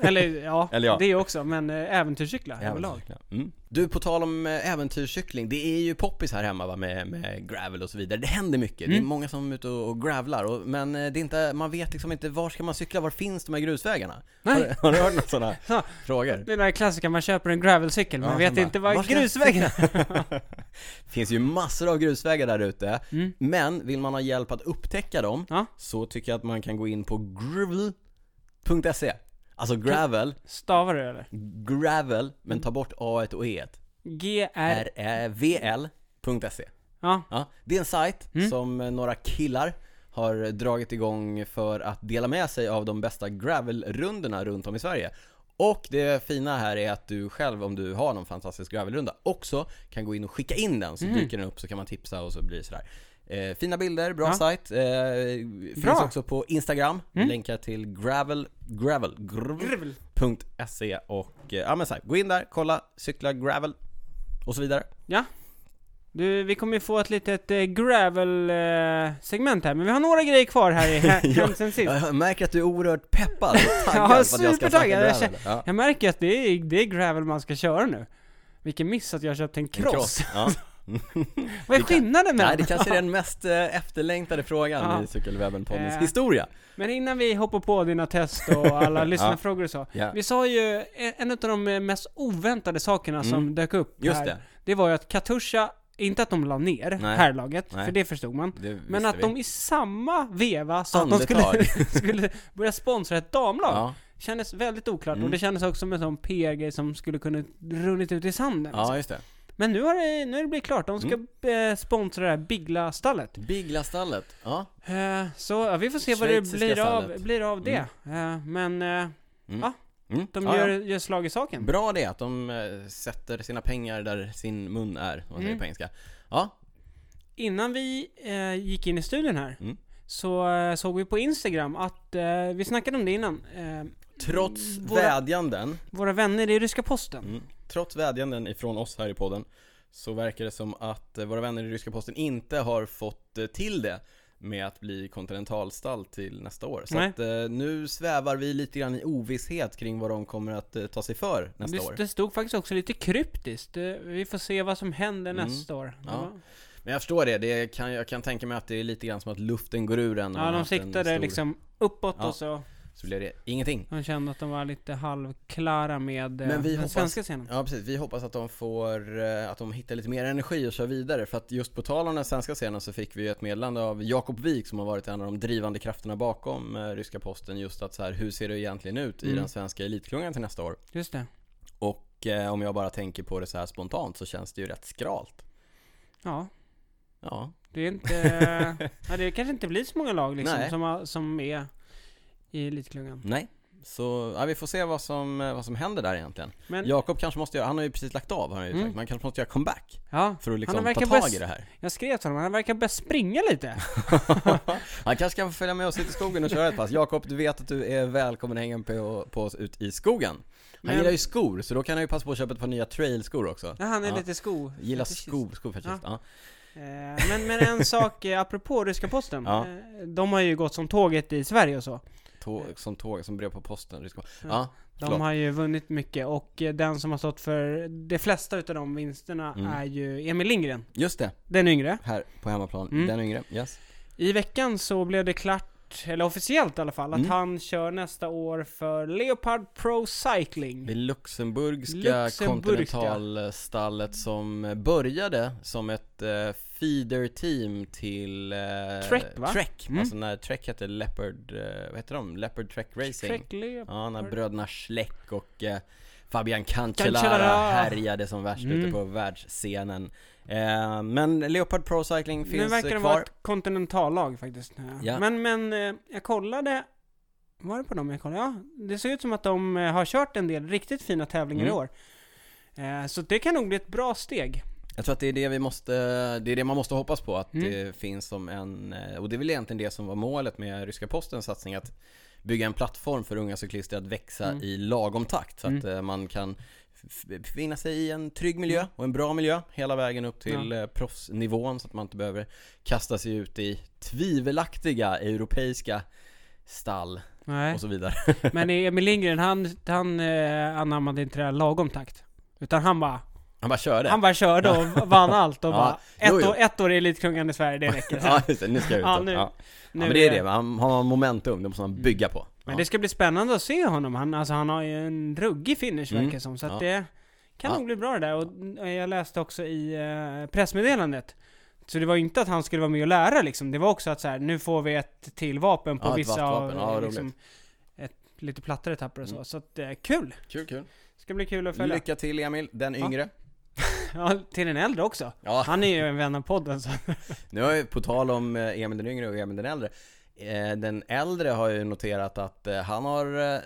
Eller ja, Eller ja. det också, men eh, äventyrscykla överlag. Mm. Du, på tal om eh, äventyrscykling, det är ju poppis här hemma va, med, med gravel och så vidare. Det händer mycket, det är Mm. många som är ute och, gravlar, och, men eh, det är inte, man vet liksom inte var ska man cykla, var finns de här grusvägarna? Nej. Har, du- har du hört några sådana frågor? Det är den klassiska, man köper en gravelcykel, man Ja, vet bara, inte var "Var grusvägen finns ju massor av grusvägar där ute, Mm. men vill man ha hjälp att upptäcka dem Ja. så tycker jag att man kan gå in på gravel.se Alltså gravel, Stavar du eller? gravel, men ta bort a och e G-R... rvl.se Ja, Ja, det är en sajt Mm. som eh, några killar har dragit igång för att dela med sig av de bästa gravelrundorna runt om i Sverige. Och det fina här är att du själv, om du har någon fantastisk gravelrunda, också kan gå in och skicka in den så Mm. dyker den upp så kan man tipsa och så blir det sådär. Eh, fina bilder, bra Ja. sajt. Eh, finns Bra. också på Instagram. Mm. Länkar till gravel, gravel, gravel Gravel. .se och eh, ja men så här, gå in där, kolla, cykla gravel och så vidare. Du, vi kommer ju få ett litet eh, gravel-segment här, men vi har några grejer kvar här i Ja. sen sist. Jag märker att du är oerhört peppad och taggad Ja, att jag ska snacka supertaggad. Jag gravel. Ja. Jag märker att det är, det är gravel man ska köra nu. Vilken miss att jag köpte en En cross. Ja. Vad är skillnaden mellan Nej, det kanske är den mest eh, efterlängtade frågan Ja. i Cykelwebben-poddens Eh. historia. Men innan vi hoppar på dina test och alla lyssnarfrågor och så. Ja. Vi sa ju, eh, en av de eh, mest oväntade sakerna som Mm. dök upp Just här, det. det var ju att Katusha, inte att de la ner Nej. herrlaget, Nej. för det förstod man. det Men att vi. de i samma veva sa att de skulle, skulle börja sponsra ett damlag. Ja, Kändes väldigt oklart Mm. och det kändes också som en sån PR-grej som skulle kunna runnit ut i sanden. ja, just det. Men nu har det, nu har det blivit klart, de ska eh, sponsra det här Bigla-stallet. Biglastallet. Ja. Eh, så ja, vi får se vad det blir av, blir av det. Eh, men eh, Mm. de Ja, gör, ja. gör slag i saken. Bra det, att de sätter sina pengar där sin mun är, om man säger Mm. på engelska. Ja, Innan vi gick in i studion här Mm. så såg vi på Instagram att, vi snackade om det innan, trots Våra- vädjanden, våra vänner i ryska posten. Trots vädjanden ifrån oss här i podden, så verkar det som att eh, våra vänner i ryska posten inte har fått eh, till det med att bli kontinentalstall till nästa år. Så att eh, nu svävar vi lite grann i ovisshet kring vad de kommer att eh, ta sig för nästa det, år. det stod faktiskt också lite kryptiskt. Eh, vi får se vad som händer Mm. nästa år. Ja. Men jag förstår det, det kan, jag kan tänka mig att det är lite grann som att luften går ur en. Ja, de siktade stor- liksom uppåt Ja. och så Så blir det ingenting. de kände att de var lite halvklara med eh, Men vi den hoppas- svenska scenen. Ja precis, vi hoppas att de får, eh, att de hittar lite mer energi och kör vidare för att just på tal om den svenska scenen så fick vi ett meddelande av Jakob Wik som har varit en av de drivande krafterna bakom eh, ryska posten just att så här, hur ser det egentligen ut i Mm. den svenska elitklungan till nästa år? Just det. Och eh, om jag bara tänker på det så här spontant så känns det ju rätt skralt. Ja, Ja, det är inte... ja, det kanske inte blir så många lag liksom Nej. som, som är i elitklungan. nej. Så ja, vi får se vad som, eh, vad som händer där egentligen. Men Jakob kanske måste göra, han har ju precis lagt av har han ju Mm. sagt, man kanske måste göra comeback ja, för att liksom Han ta tag i det här. jag skrev till honom, han verkar börja springa lite. Han kanske kan få följa med oss ut i skogen och köra ett pass. Jakob, du vet att du är välkommen att hänga på, på oss ut i skogen. Han Men- gillar ju skor, så då kan han ju passa på att köpa ett par nya trailskor också. Ja, han är Ja. lite sko. Gillar skor, skofetischist. Ja. Eh, men, men en sak eh, apropå ryska posten. Ja. De har ju gått som tåget i Sverige och så. Tåg, som tåg, som brev på posten. Ja, Ja. De har ju vunnit mycket och eh, den som har stått för de flesta utav de vinsterna Mm. är ju Emil Lindgren. Just det, Den yngre. här på hemmaplan. Mm. Den yngre, yes. I veckan så blev det klart, eller officiellt i alla fall, att Mm. han kör nästa år för Leopard Pro Cycling. Det luxemburgska, Luxemburgska. kontinentalstallet som började som ett eh, feeder-team till eh, Trek, va? Trek, Mm. alltså när Trek hette Leopard, eh, vad heter de? Leopard Trek Racing Trek Leopard. Ja, när bröderna Schleck och eh, Fabian Cancellara Cancellara. härjade som värst ute Mm. på världsscenen. Eh, men Leopard Pro Cycling Nu finns verkar eh, det kvar. vara ett kontinentallag faktiskt. Ja. Men, men eh, jag kollade, var det på dem jag kollade? Ja, det ser ut som att de eh, har kört en del riktigt fina tävlingar Mm. i år. Eh, Så det kan nog bli ett bra steg. Jag tror att det är det vi måste, det är det man måste hoppas på, att Mm. det finns som en, eh, och det är väl egentligen det som var målet med Ryska Postens satsning, att bygga en plattform för unga cyklister att växa Mm. i lagom takt, så att Mm. eh, man kan befinna sig i en trygg miljö och en bra miljö hela vägen upp till eh, proffsnivån så att man inte behöver kasta sig ut i tvivelaktiga europeiska stall Nej. och så vidare. Men Emil Lindgren, han, han eh, anammade inte det här lagom takt. Utan han bara, Han bara körde. han bara körde och vann allt och Ja. bara, Jo, ett, jo. år, ett år i Elitkungen i Sverige, det räcker. ja, just det, nu ska jag ut. Ja, nu- ja. Nu ja, men det är det, man har momentum, det måste man bygga på. Men det ska bli spännande att se honom. Han, alltså, han har ju en ruggig finish Mm. verkar det som. Så att det kan nog bli bra det där. Och och jag läste också i eh, pressmeddelandet. Så det var ju inte att han skulle vara med och lära liksom. Det var också att så här, nu får vi ett till vapen på vissa av. Ja, eh, liksom, ett, lite plattare etapper och så. Mm. Så att, eh, kul! Kul, kul. Ska bli kul att följa. Lycka till Emil, den yngre. Ja, till den äldre också. Ja, Han är ju en vän av podden så. nu har jag på tal om eh, Emil den yngre och Emil den äldre. Eh, Den äldre har ju noterat att eh, han har,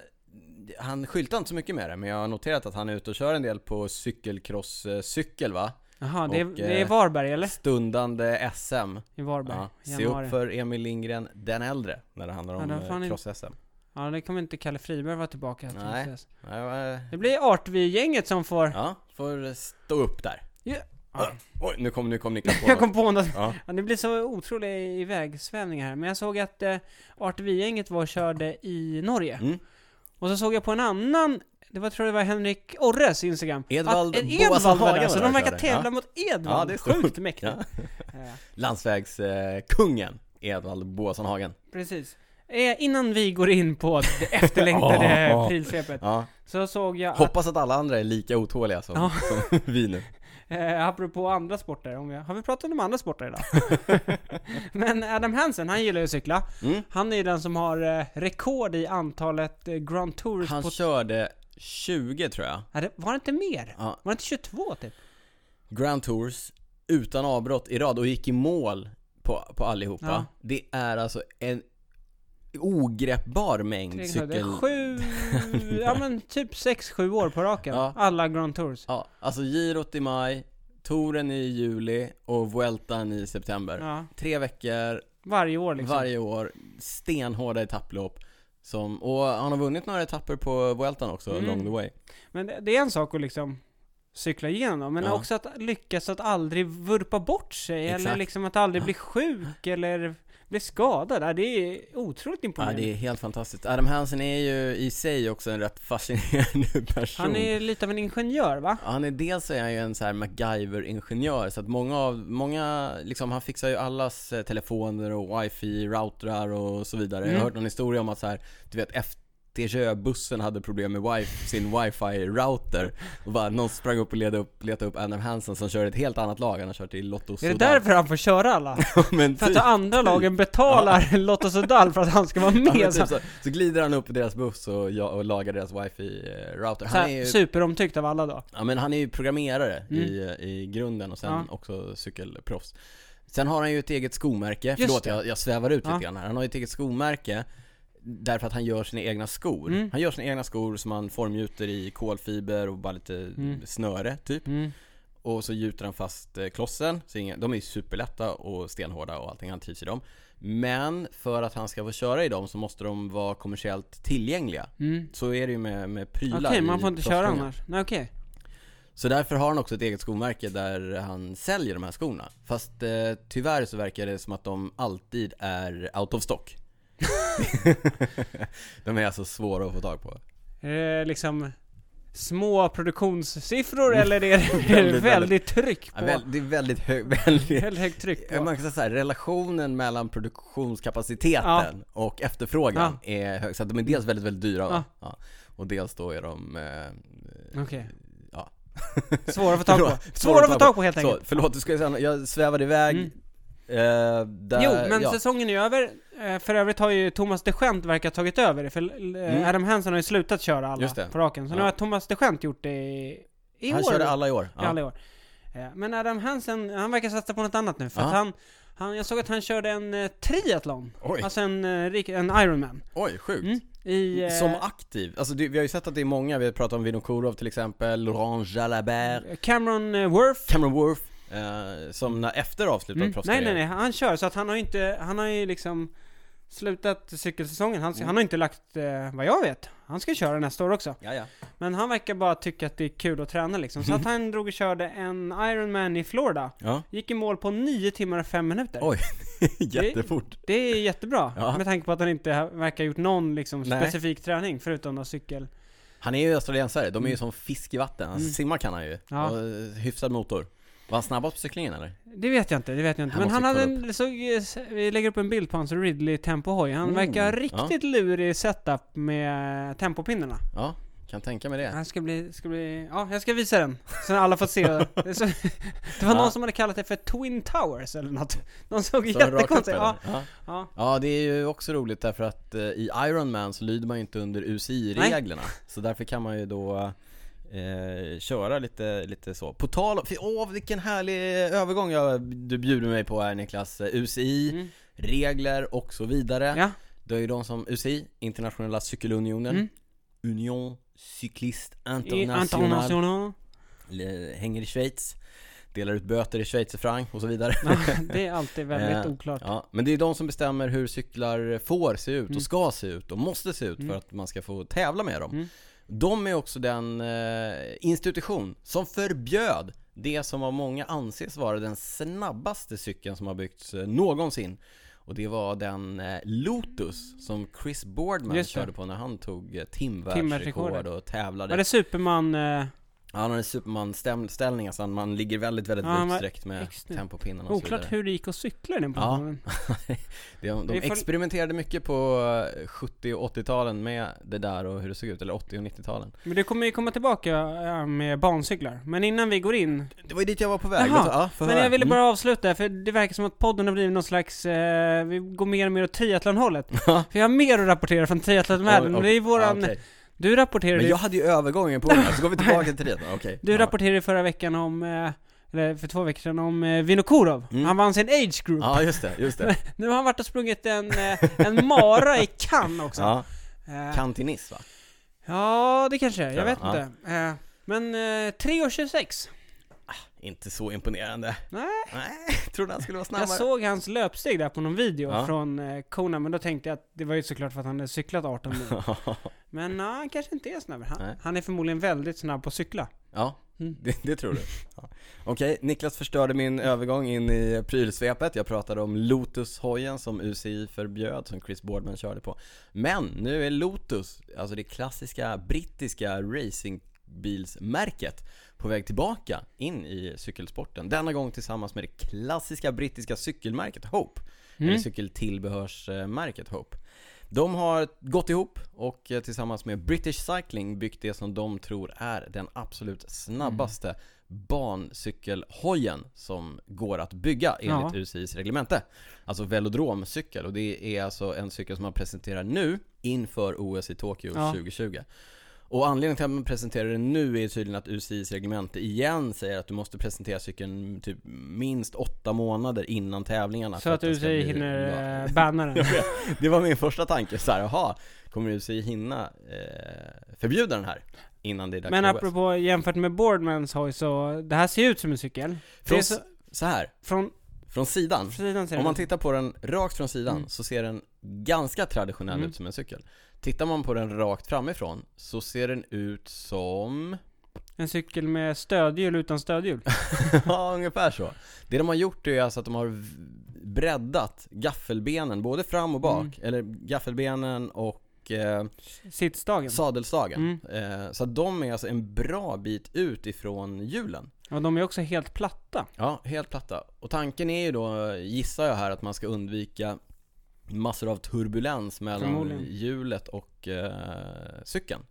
han skyltar inte så mycket med det, men jag har noterat att han är ute och kör en del på cykelcross-cykel va? Jaha, det, är- det är Varberg eller? Stundande SM. I Varberg. Ja, se upp för Emil Lindgren den äldre när det handlar Ja, om inte- cross-SM. Ja, det kommer inte Kalle Friberg vara tillbaka till Nej. dess. Ja, eh, Det blir Artvi-gänget som får... Ja, får stå upp där. Ja. Oj, nu kom, nu kom Niklas på Jag något. kom på något. Ja. Ja, det blir så otroliga ivägsvävningar här. Men jag såg att eh, Artvi-gänget var och körde i Norge. Mm. Och så såg jag på en annan, det var, tror jag det var Henrik Orres Instagram. Edvald att, en Edvald Boasson var Hagen där, så de och verkar körde. tävla Ja. mot Edvald. Ja, det är. Sjukt mäktigt. Ja. Eh, Landsvägskungen Edvald Boasson Hagen. precis. Eh, innan vi går in på det efterlängtade Ja. aprilsvepet, Ja. så såg jag att, Hoppas att alla andra är lika otåliga som, Ja. som vi nu. eh, apropå andra sporter, om vi, har vi pratat om andra sporter idag? Men Adam Hansen, han gillar ju att cykla. Mm. Han är ju den som har eh, rekord i antalet eh, Grand Tours Han på... körde 20 tror jag. Ja, det, var det inte mer? Ja. Var det inte 22 typ? Grand Tours utan avbrott i rad och gick i mål på, på allihopa. Ja. Det är alltså en ogreppbar mängd cykel... sju, ja men typ 6-7 år på raken. Ja. Alla Grand Tours. Ja, alltså girot i maj, touren i juli och Vueltan i september. Ja. Tre veckor, Varje år liksom. varje år, stenhårda etapplopp. Som, och han har vunnit några etapper på Vueltan också, Mm. along the way. Men det, det är en sak att liksom cykla igenom men Ja. också att lyckas att aldrig vurpa bort sig, eller Exakt. liksom att aldrig bli sjuk, eller bli skadad. Ja, Det är otroligt Ja, imponerande. det är helt fantastiskt. Adam Hansen är ju i sig också en rätt fascinerande person. Han är lite av en ingenjör va? Han är dels så är han ju en så här MacGyver-ingenjör, så att många av, många, liksom han fixar ju allas eh, telefoner och wifi, routrar och så vidare. Jag Mm. har hört någon historia om att så här, du vet FTJ-bussen hade problem med wifi, sin wifi-router och bara någon sprang upp och letade upp, letade upp Adam Hansen som kör ett helt annat lag, han har kört i Lotto Är det därför han får köra alla? Men För att typ, andra lagen betalar Lotto Sudal för att han ska vara ja, med. så, typ så, så glider han upp i deras buss och, ja, och lagar deras wifi-router. så Han är ju superomtyckt av alla då. Ja men han är ju programmerare Mm. i, i grunden och sen Ja. också cykelproffs Sen har han ju ett eget skomärke, Just förlåt jag, jag svävar ut Ja. lite grann här Han har ju ett eget skomärke Därför att han gör sina egna skor Mm. Han gör sina egna skor som han formgjuter i kolfiber och bara lite Mm. snöre typ Mm. Och så gjuter han fast eh, klossen, så inga, de är superlätta och stenhårda och allting, han trivs i dem Men för att han ska få köra i dem så måste de vara kommersiellt tillgängliga Mm. Så är det ju med, med prylar Okej, i man får inte köra annars. Nej okej. Så därför har han också ett eget skomärke där han säljer de här skorna. Fast eh, tyvärr så verkar det som att de alltid är out of stock. de är alltså svåra att få tag på. Är det liksom små produktionssiffror eller är det väldigt, Väldigt, tryck på? Ja, det är väldigt hög, väldigt Väldigt högt tryck på. man kan säga så här, relationen mellan produktionskapaciteten och efterfrågan är hög, så att de är dels väldigt, väldigt dyra? Ja. Och dels då är de, eh, ja. Svåra att få tag på. Förlåt, Svåra att få tag på helt Så, enkelt. förlåt, du ska säga, jag svävade iväg Mm. eh, där, Jo, men ja. säsongen är över. Eh, För övrigt har ju Thomas de Gent verkar ha tagit över det, för eh, Mm. Adam Hansen har ju slutat köra alla på raken. Så nu Ja. har Thomas de Gent gjort det i, i Han år. körde alla i år. Ja. Alla i år. Eh, Men Adam Hansen, han verkar satsa på något annat nu. För Ja. att han, han, jag såg att han körde en triathlon. Oj, Alltså en, en Ironman. oj, sjukt. Mm. I, eh, Som aktiv, alltså det, vi har ju sett att det är många, vi har pratat om Vinokurov till exempel, Laurent Jalabert, Cameron Worth. Cameron Worth, eh, som när, efter avslutad Mm. Nej, proffskarriär nej, nej. Han kör, så att han har ju inte, han har ju liksom slutat cykelsäsongen. Han, Mm. han har inte lagt, eh, vad jag vet. Han ska köra nästa år också. Ja, ja. Men han verkar bara tycka att det är kul att träna liksom. Så att han drog och körde en Ironman i Florida. ja. Gick i mål på 9 timmar och 5 minuter. Oj. Jättefort. Det är jättebra. Ja. Med tanke på att han inte verkar ha gjort någon liksom Nej. specifik träning förutom då cykel. Han är ju australiensare, de är ju Mm. som fisk i vatten, han Mm. simma kan han ju. Ja. Och, eh, hyfsad motor. Var han snabbast på cyklingen eller? Det vet jag inte, det vet jag inte. Han Men han hade en, så, vi lägger upp en bild på hans Ridley tempohoj. Han Mm, verkar ha ja. riktigt lurig setup med tempopinnarna. Ja, kan tänka mig det. Han ska bli, ska bli, ja jag ska visa den. Så alla får se. Det, så, det var Ja. någon som hade kallat det för Twin Towers eller något. De såg Så jättekonstigt eller? ja, ja. ja. ja, det är ju också roligt därför att eh, i Iron Man så lyder man ju inte under UCI-reglerna. Så därför kan man ju då eh, köra lite, lite så. På tal om, åh vilken härlig övergång jag, du bjuder mig på här Niklas. Eh, UCI, Mm. regler och så vidare. Ja. Det är ju de som UCI, Internationella Cykelunionen, Mm. Union Cycliste International, hänger i Schweiz, delar ut böter i schweizerfranc och så vidare. Ja, det är alltid väldigt Eh, oklart. Ja, men det är de som bestämmer hur cyklar får se ut Mm. och ska se ut och måste se ut Mm. för att man ska få tävla med dem. Mm. De är också den eh, institution som förbjöd det som av många anses vara den snabbaste cykeln som har byggts eh, någonsin. Och det var den eh, Lotus som Chris Boardman körde på när han tog timvärldsrekord och tävlade. Var det Superman... Eh, Ja, han har en superman-ställning, alltså man ligger väldigt, väldigt Ja, utsträckt med extremt- tempopinnarna och så oklart hur det gick att cykla i den Ja. positionen. De, de experimenterade mycket på eh, 70 och 80-talen med det där och hur det såg ut, eller 80 och 90-talen. Men det kommer ju komma tillbaka ja, med bancyklar. Men innan vi går in. Det var ju dit jag var på väg. Jaha, du? ja, Men höra. jag ville Mm. bara avsluta, för det verkar som att podden har blivit någon slags, eh, vi går mer och mer åt triathlonhållet. Ja. För jag har mer att rapportera från triathlonvärlden, Ja, det är våran, ja, okej. Du rapporterade Men jag hade ju övergången på den så går vi tillbaka till det okej. du ja. rapporterade förra veckan om, eh, eller för två veckor sedan om eh, Vinokurov. Mm. Han vann sin age group. Ja, just det, just det. Nu har han varit och sprungit en, eh, en mara i Cannes också. Ja, Cantinis va? ja, det kanske är, jag Ja, vet ja. inte. Men eh, 3.26. Inte så imponerande. Nej. Nej, trodde han skulle vara Jag snabbare. såg hans löpsteg där på någon video Ja. från eh, Kona, men då tänkte jag att det var ju såklart för att han hade cyklat 18 mil. Men nej, han kanske inte är snabbare. Han, han är förmodligen väldigt snabb på att cykla. ja, Mm. det, det tror du. Ja. Okej, Niklas förstörde min övergång in i prylsvepet. Jag pratade om Lotus-hojen som UCI förbjöd, som Chris Boardman körde på. Men nu är Lotus, alltså det klassiska brittiska racingbilsmärket, på väg tillbaka in i cykelsporten. Denna gång tillsammans med det klassiska brittiska cykelmärket Hope. Mm. Eller cykeltillbehörsmärket Hope. De har gått ihop och tillsammans med British Cycling byggt det som de tror är den absolut snabbaste bancykelhojen som går att bygga enligt Ja. UCIs reglemente. Alltså velodromcykel och det är alltså en cykel som man presenterar nu inför OS i Tokyo Ja. 2020. Och anledningen till att man presenterar den nu är tydligen att UCIs reglemente igen säger att du måste presentera cykeln typ minst åtta månader innan tävlingarna. Så att säger bli- hinner Ja. banna den. Det var min första tanke, så här, jaha, kommer UCI hinna eh, förbjuda den här innan det är dags Men för OS? apropå jämfört med Boardmans hoj så, det här ser ju ut som en cykel. Det Från, så, så här, från från sidan, sidan ser om det man tittar på den rakt från sidan Mm. så ser den ganska traditionell Mm. ut som en cykel. Tittar man på den rakt framifrån så ser den ut som En cykel med stödhjul utan stödhjul. Ja, ungefär så. Det de har gjort är alltså att de har breddat gaffelbenen, både fram och bak, Mm. eller gaffelbenen och eh, Sittstagen. sadelstagen. Mm. Eh, så att de är alltså en bra bit ut ifrån hjulen. Och de är också helt platta. Ja, helt platta. Och tanken är ju då, gissar jag här, att man ska undvika massor av turbulens mellan hjulet och eh, cykeln.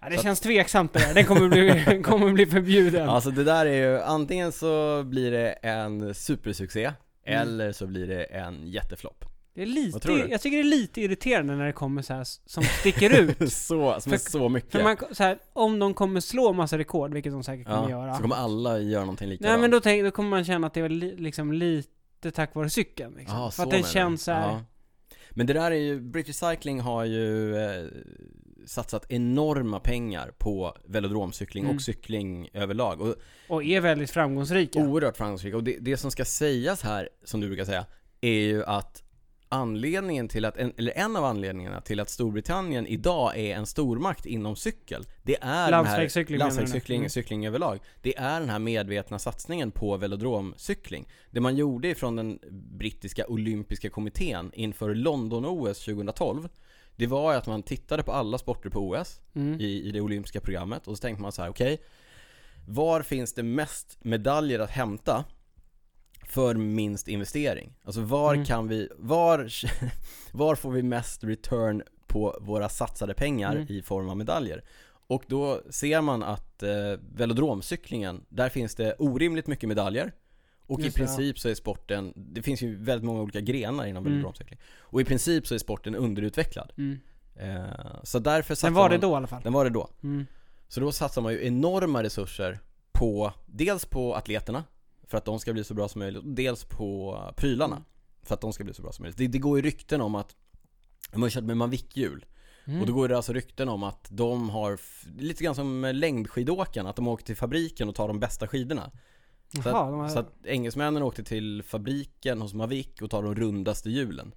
Ja, det Så att- känns tveksamt det där. Den kommer bli, kommer bli förbjuden. Alltså det där är ju, antingen så blir det en supersuccé, Mm. eller så blir det en jätteflopp. Det är lite, jag tycker det är lite irriterande när det kommer så här som sticker ut. så, som är För- så mycket. För man, så här, om de kommer slå massa rekord, vilket de säkert kommer ja, göra. så kommer alla göra någonting likadant. Nej men då, tänk, då kommer man känna att det är li, liksom lite tack vare cykeln liksom. Ja, För att den känns så här, Ja. Men det där är ju, British Cycling har ju eh, satsat enorma pengar på velodromcykling Mm. och cykling överlag. Och och är väldigt framgångsrika. oerhört framgångsrika. Och det, det som ska sägas här, som du brukar säga, är ju att anledningen till att, en, eller en av anledningarna till att Storbritannien idag är en stormakt inom cykel, det är Landsvägscykling landsvägscykling, Mm. cykling överlag. Det är den här medvetna satsningen på velodromcykling. Det man gjorde ifrån den brittiska olympiska kommittén inför London-OS 2012, det var att man tittade på alla sporter på OS Mm. i, i det olympiska programmet och så tänkte man så här: okej Var finns det mest medaljer att hämta för minst investering? Alltså var Mm. kan vi, var, var får vi mest return på våra satsade pengar Mm. i form av medaljer? Och då ser man att eh, velodromcyklingen, där finns det orimligt mycket medaljer och Just i det, ja. princip så är sporten, det finns ju väldigt många olika grenar inom Mm. velodromcykling Och i princip så är sporten underutvecklad Mm. eh, Så därför Den var det man, då i alla fall. Den var det då Mm. så då satsar man ju enorma resurser på, dels på atleterna, för att de ska bli så bra som möjligt, dels på prylarna, Mm. för att de ska bli så bra som möjligt. Det, det går ju rykten om att, de har kört med Mavic-hjul, Mm. och då går det alltså rykten om att de har, lite grann som längdskidåkarna, att de åker till fabriken och tar de bästa skidorna. Så Jaha, att, de har... så att engelsmännen åkte till fabriken hos Mavic och tar de rundaste hjulen.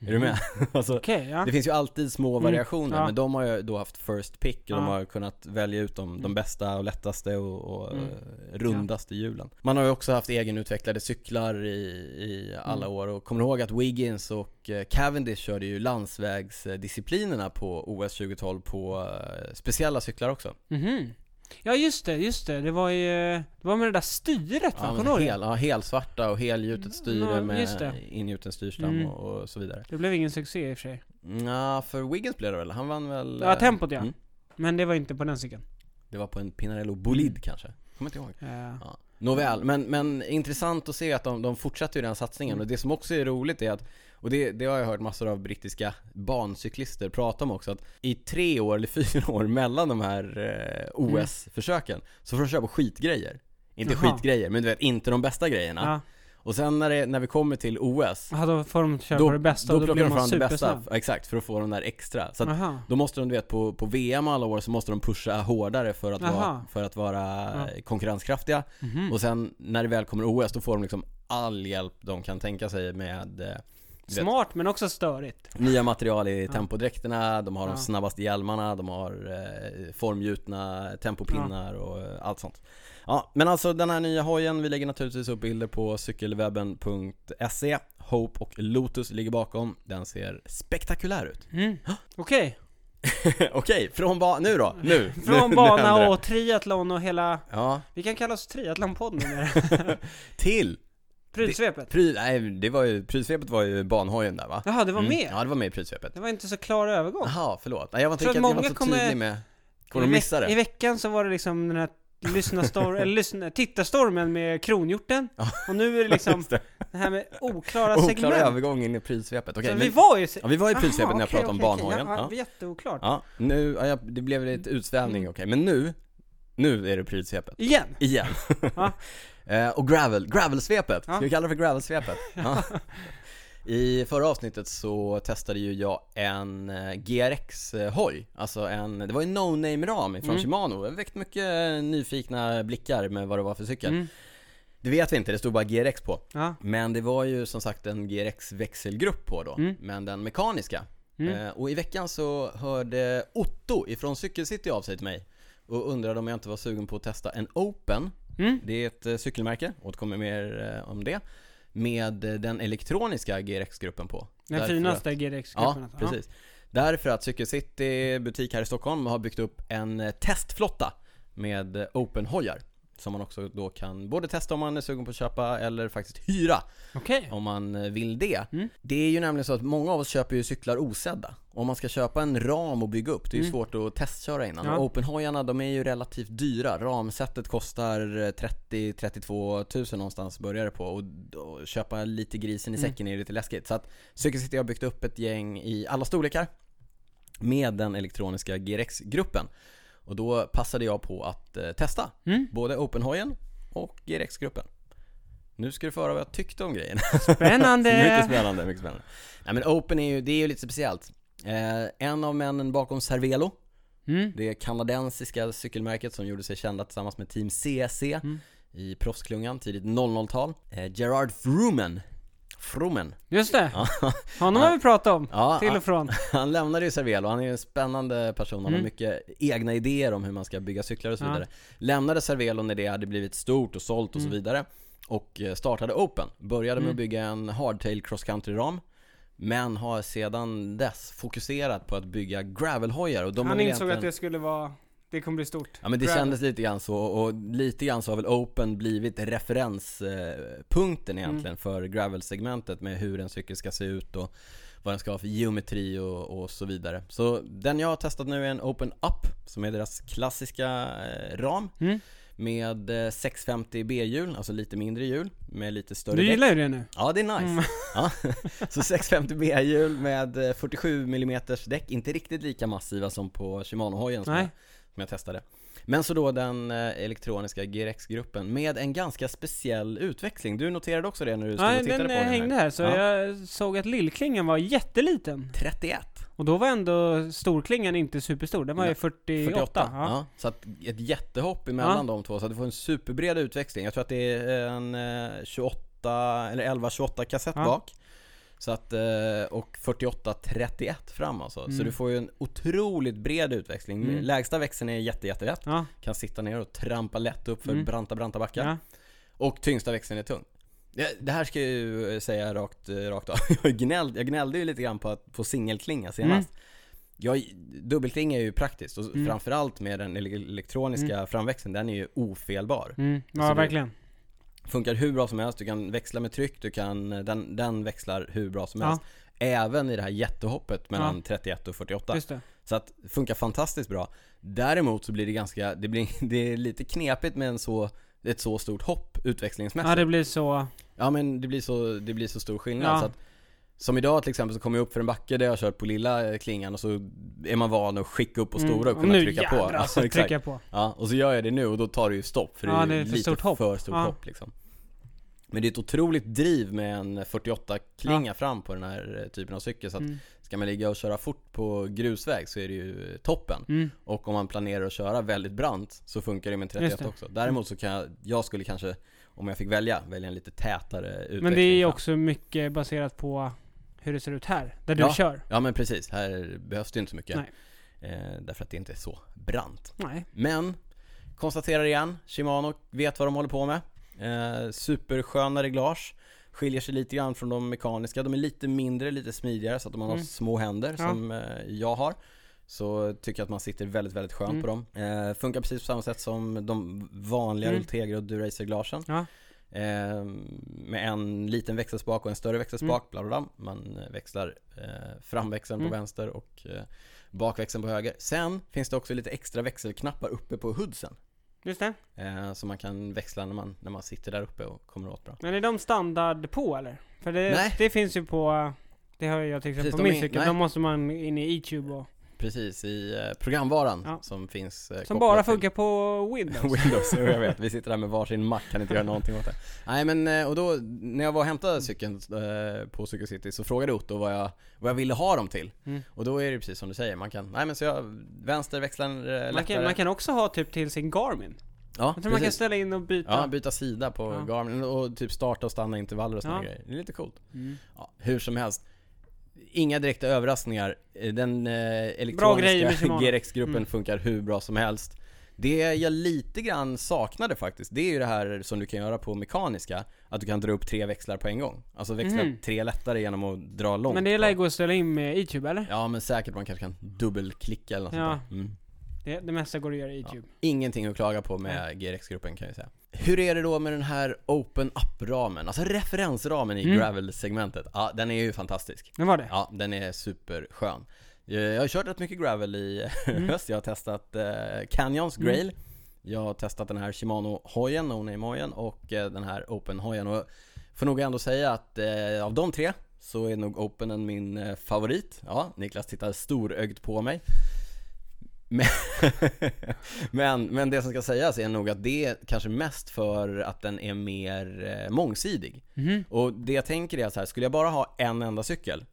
Är du med? alltså, Okej, ja. det finns ju alltid små Mm, variationer, ja. men de har ju då haft first pick och de Ja. har kunnat välja ut de, de Mm. bästa och lättaste och, och Mm. rundaste hjulen. Man har ju också haft egenutvecklade cyklar i, i alla Mm. år och kommer ihåg att Wiggins och eh, Cavendish körde ju landsvägsdisciplinerna på OS 2012 på eh, speciella cyklar också. Mhm. Ja just det, just det. Det var ju, det var med det där styret va? Ja, Kommer ihåg det? hel, ja, helsvarta och helgjutet styre Ja, med ingjuten styrstam Mm. och, och så vidare. Det blev ingen succé i och för sig. Ja, för Wiggins blev det väl? Han vann väl? Ja, eh, tempot ja. mm. Men det var inte på den cykeln. Det var på en Pinarello Bolid Mm. kanske? Kommer inte ihåg. Ja. Ja. Nåväl, men, men intressant att se att de, de fortsätter ju den satsningen Mm. och det som också är roligt är att och det, det har jag hört massor av brittiska bancyklister prata om också att i tre år eller fyra år mellan de här eh, OS-försöken så får de köra på skitgrejer Inte Jaha. skitgrejer, men du vet, inte de bästa grejerna Ja. Och sen när, det, när vi kommer till OS ja, då får de köra Då, det bästa då och då plockar de fram det bästa, exakt, för att få de där extra Så att Aha. då måste de, du vet, på, på VM alla år så måste de pusha hårdare för att, vara, Jaha. för att vara Ja. konkurrenskraftiga Mhm. Och sen när det väl kommer OS, då får de liksom all hjälp de kan tänka sig med eh, Smart men också störigt. nya material i Ja. tempodräkterna, de har Ja. de snabbaste hjälmarna, de har eh, formgjutna tempopinnar och eh, allt sånt Ja, men alltså den här nya hojen, vi lägger naturligtvis upp bilder på cykelwebben.se Hope och Lotus ligger bakom, den ser spektakulär ut Mm. Okej. Okej, från ba- nu då, nu! Från nu bana och triathlon och hela... Ja, Vi kan kalla oss triathlonpodden till! Prydsvepet. Pry, nej, det var ju, prylsvepet var ju banhojen där va? Jaha, det var Mm. med? Ja, det var med i prylsvepet Det var inte så klar övergång. Jaha, förlåt. Nej, jag var inte Jag var så kommer- tydlig med Kommer I de missa I det? veckan så var det liksom den här lyssnarstor- eller lyssna, tittarstormen med kronhjorten. Ja. Och nu är det liksom det. det här med oklara Oklar segment. övergång in i prylsvepet, så men, vi var ju... Ja, vi var i prylsvepet när jag okej, pratade om okej, okej. banhojen Ja, ja. Jätteoklart. ja, nu, ja, det blev lite utsvävning, Mm. okej Men nu, nu är det prylsvepet Igen. Igen Ja. Eh, Och gravel, gravelsvepet, ska Ja. vi kalla det för gravelsvepet? Ja. I förra avsnittet så testade ju jag en eh, GRX-hoj, alltså en, det var en no-name-ram från Mm. Shimano, har väckt mycket eh, nyfikna blickar med vad det var för cykel Mm. Det vet vi inte, det stod bara GRX på Ja. Men det var ju som sagt en GRX-växelgrupp på då, Mm. men den mekaniska Mm. eh, Och i veckan så hörde Otto ifrån Cykelcity av sig till mig Och undrade om jag inte var sugen på att testa en Open Mm. Det är ett eh, cykelmärke, återkommer mer eh, om det Med eh, den elektroniska GRX-gruppen på Den Därför finaste att- GRX-gruppen. Ja, precis Därför att Cykelcity butik här i Stockholm har byggt upp en testflotta med Open-hojar Som man också då kan både testa om man är sugen på att köpa eller faktiskt hyra Okej. om man eh, vill det. Mm. Det är ju nämligen så att många av oss köper ju cyklar osedda. Om man ska köpa en ram och bygga upp, det är ju Mm. svårt att testköra innan. Ja. Och Openhojarna, de är ju relativt dyra. Ramsättet kostar eh, 30-32 tusen någonstans börjar det på och köpa lite grisen i Mm. säcken är lite läskigt. Så att Cykelcity har byggt upp ett gäng i alla storlekar med den elektroniska GRX-gruppen. Och då passade jag på att eh, testa Mm. både Openhojen och GRX-gruppen. Nu ska du få höra vad jag tyckte om grejen. Spännande! mycket spännande, mycket spännande. Nej men Open är ju, det är ju lite speciellt. Eh, en av männen bakom Cervelo, Mm. det kanadensiska cykelmärket som gjorde sig kända tillsammans med Team CSC Mm. i proffsklungan, tidigt 00-tal. Eh, Gerard Frumen. Frumen. Just det. Ja. Honom har vi pratat om. Ja, Till och från. han lämnade ju Cervelo, han är ju en spännande person, han har Mm. mycket egna idéer om hur man ska bygga cyklar och så Ja. vidare. Lämnade Cervelo när det hade blivit stort och sålt och så Mm. vidare. Och eh, startade Open. Började med Mm. att bygga en hardtail cross country-ram. Men har sedan dess fokuserat på att bygga gravelhojar och de Han insåg egentligen... att det skulle vara, det kommer bli stort. Ja men det Gravel. kändes lite grann så och lite grann så har väl Open blivit referenspunkten egentligen Mm. för gravel-segmentet med hur en cykel ska se ut och vad den ska ha för geometri och, och så vidare. Så den jag har testat nu är en Open Up som är deras klassiska eh, ram Mm. med eh, 650 B-hjul, alltså lite mindre hjul med lite större Du gillar ju det nu. Ja det är nice. Mm. Ja. Så 650 B-hjul med eh, 47 mm däck, inte riktigt lika massiva som på Shimano-hojen som, Nej. jag- som jag testade. Men så då den eh, elektroniska GRX-gruppen med en ganska speciell utväxling. Du noterade också det när du stod Nej, och tittade den på eh, den hängde här, så Ja. jag såg att lillklingan var jätteliten. 31. Och då var ändå storklingan inte superstor, den var ju Nej, 48. 48. Ja. Ja. Så att ett jättehopp emellan Ja. de två, så att du får en superbred utväxling. Jag tror att det är en eh, 28, eller 11-28 kassett Ja. bak. Så att, eh, och 48-31 fram alltså. Så Mm. du får ju en otroligt bred utväxling. Mm. Lägsta växeln är jätte, jättelätt. Ja, Kan sitta ner och trampa lätt upp för Mm. branta, branta backar. ja. Och tyngsta växeln är tung. Det, här ska jag ju säga rakt, eh, rakt av. Jag gnällde, jag gnällde ju lite grann på, att, på singelklinga senast. Jag, dubbelklinga är ju praktiskt och Mm. framförallt med den ele- elektroniska framväxeln, den är ju ofelbar. Mm. Ja, Så det- verkligen. Funkar hur bra som helst, du kan växla med tryck, du kan, den, den växlar hur bra som Ja. helst. Även i det här jättehoppet mellan 31 och 48. Just det. Så att, funkar fantastiskt bra. Däremot så blir det ganska, det blir, det är lite knepigt med en så, ett så stort hopp utväxlingsmässigt. Ja, det blir så. Ja men det blir så, det blir så stor skillnad Ja. så att Som idag till exempel så kommer jag upp för en backe där jag har kört på lilla eh, klingan och så är man van att skicka upp på stora och kunna nu trycka på jädrar, alltså, Ja, exakt. trycka på. Ja, och så gör jag det nu och då tar det ju stopp för Ja, det är, det är för lite stort hopp. för stort Ja. hopp liksom Men det är ett otroligt driv med en 48 klinga fram på den här eh, typen av cykel så att Mm. ska man ligga och köra fort på grusväg så är det ju eh, toppen Mm. och om man planerar att köra väldigt brant så funkar det med en Just 31 det. också Däremot så kan jag, jag skulle kanske, om jag fick välja, välja en lite tätare utväxling Men det är ju också mycket baserat på hur det ser ut här, där du Ja. kör. Ja men precis, här behövs det inte så mycket eh, Därför att det inte är så brant Nej. Men, konstaterar igen, Shimano vet vad de håller på med eh, Supersköna reglage Skiljer sig lite grann från de mekaniska, de är lite mindre, lite smidigare så att om man har Mm. små händer Ja. som eh, jag har Så tycker jag att man sitter väldigt, väldigt skönt Mm. på dem eh, Funkar precis på samma sätt som de vanliga Mm. Ultegra och Duracer-glasen Ja. Eh, Med en liten växelspak och en större växelspak, bla bla bla Man eh, växlar eh, framväxeln Mm. på vänster och eh, bakväxeln på höger Sen finns det också lite extra växelknappar uppe på hoodsen Just det. eh, Så man kan växla när man, när man sitter där uppe och kommer åt bra Men är de standard på eller? För det, Nej. det finns ju på, det har jag till exempel Precis, på min cykel. De måste man in i E-tube och, Precis, i eh, programvaran Ja. som finns eh, som bara funkar på Windows. Windows, jag vet. Vi sitter där med varsin Mac, kan inte göra någonting åt det. Nej men, eh, och då, när jag var och hämtade cykeln på Cykel City så frågade Otto vad jag, vad jag ville ha dem till. Mm. Och då är det precis som du säger, man kan, nej men så jag, vänster växlar lättare. Man kan, man kan också ha typ till sin Garmin. ja, Jag tror man kan precis. ställa in och byta. Ja, byta sida på Ja. Garmin och typ starta och stanna intervaller och sådana Ja. grejer. Det är lite coolt. Mm. Ja, hur som helst. Inga direkta överraskningar. Den eh, grejer med elektroniska. GRX-gruppen Mm. funkar hur bra som helst. Det jag lite grann saknade faktiskt, det är ju det här som du kan göra på mekaniska. Att du kan dra upp tre växlar på en gång. Alltså växla Mhm. tre lättare genom att dra långt. Men det bak. gå att ställa in med E-tube eller? Ja men säkert man kanske kan dubbelklicka eller något Ja. sånt där. Mm. Det, det mesta går att göra i YouTube. Ingenting att klaga på med GRX-gruppen kan jag säga. Hur är det då med den här Open Up-ramen? Alltså referensramen i Mm. Gravel-segmentet. Ja, den är ju fantastisk. Det var det? Ja, den är superskön. Jag har kört rätt mycket gravel i Mm. höst. Jag har testat eh, Canyons Grail. Jag har testat den här Shimano-hojen, No Name-hojen och eh, den här Open-hojen. Och får nog ändå säga att eh, av de tre så är nog Openen min eh, favorit. Ja, Niklas tittar storögt på mig. Men, men, men det som ska sägas är nog att det är kanske mest för att den är mer eh, mångsidig. Mhm. Och det jag tänker är så här, skulle jag bara ha en enda cykel,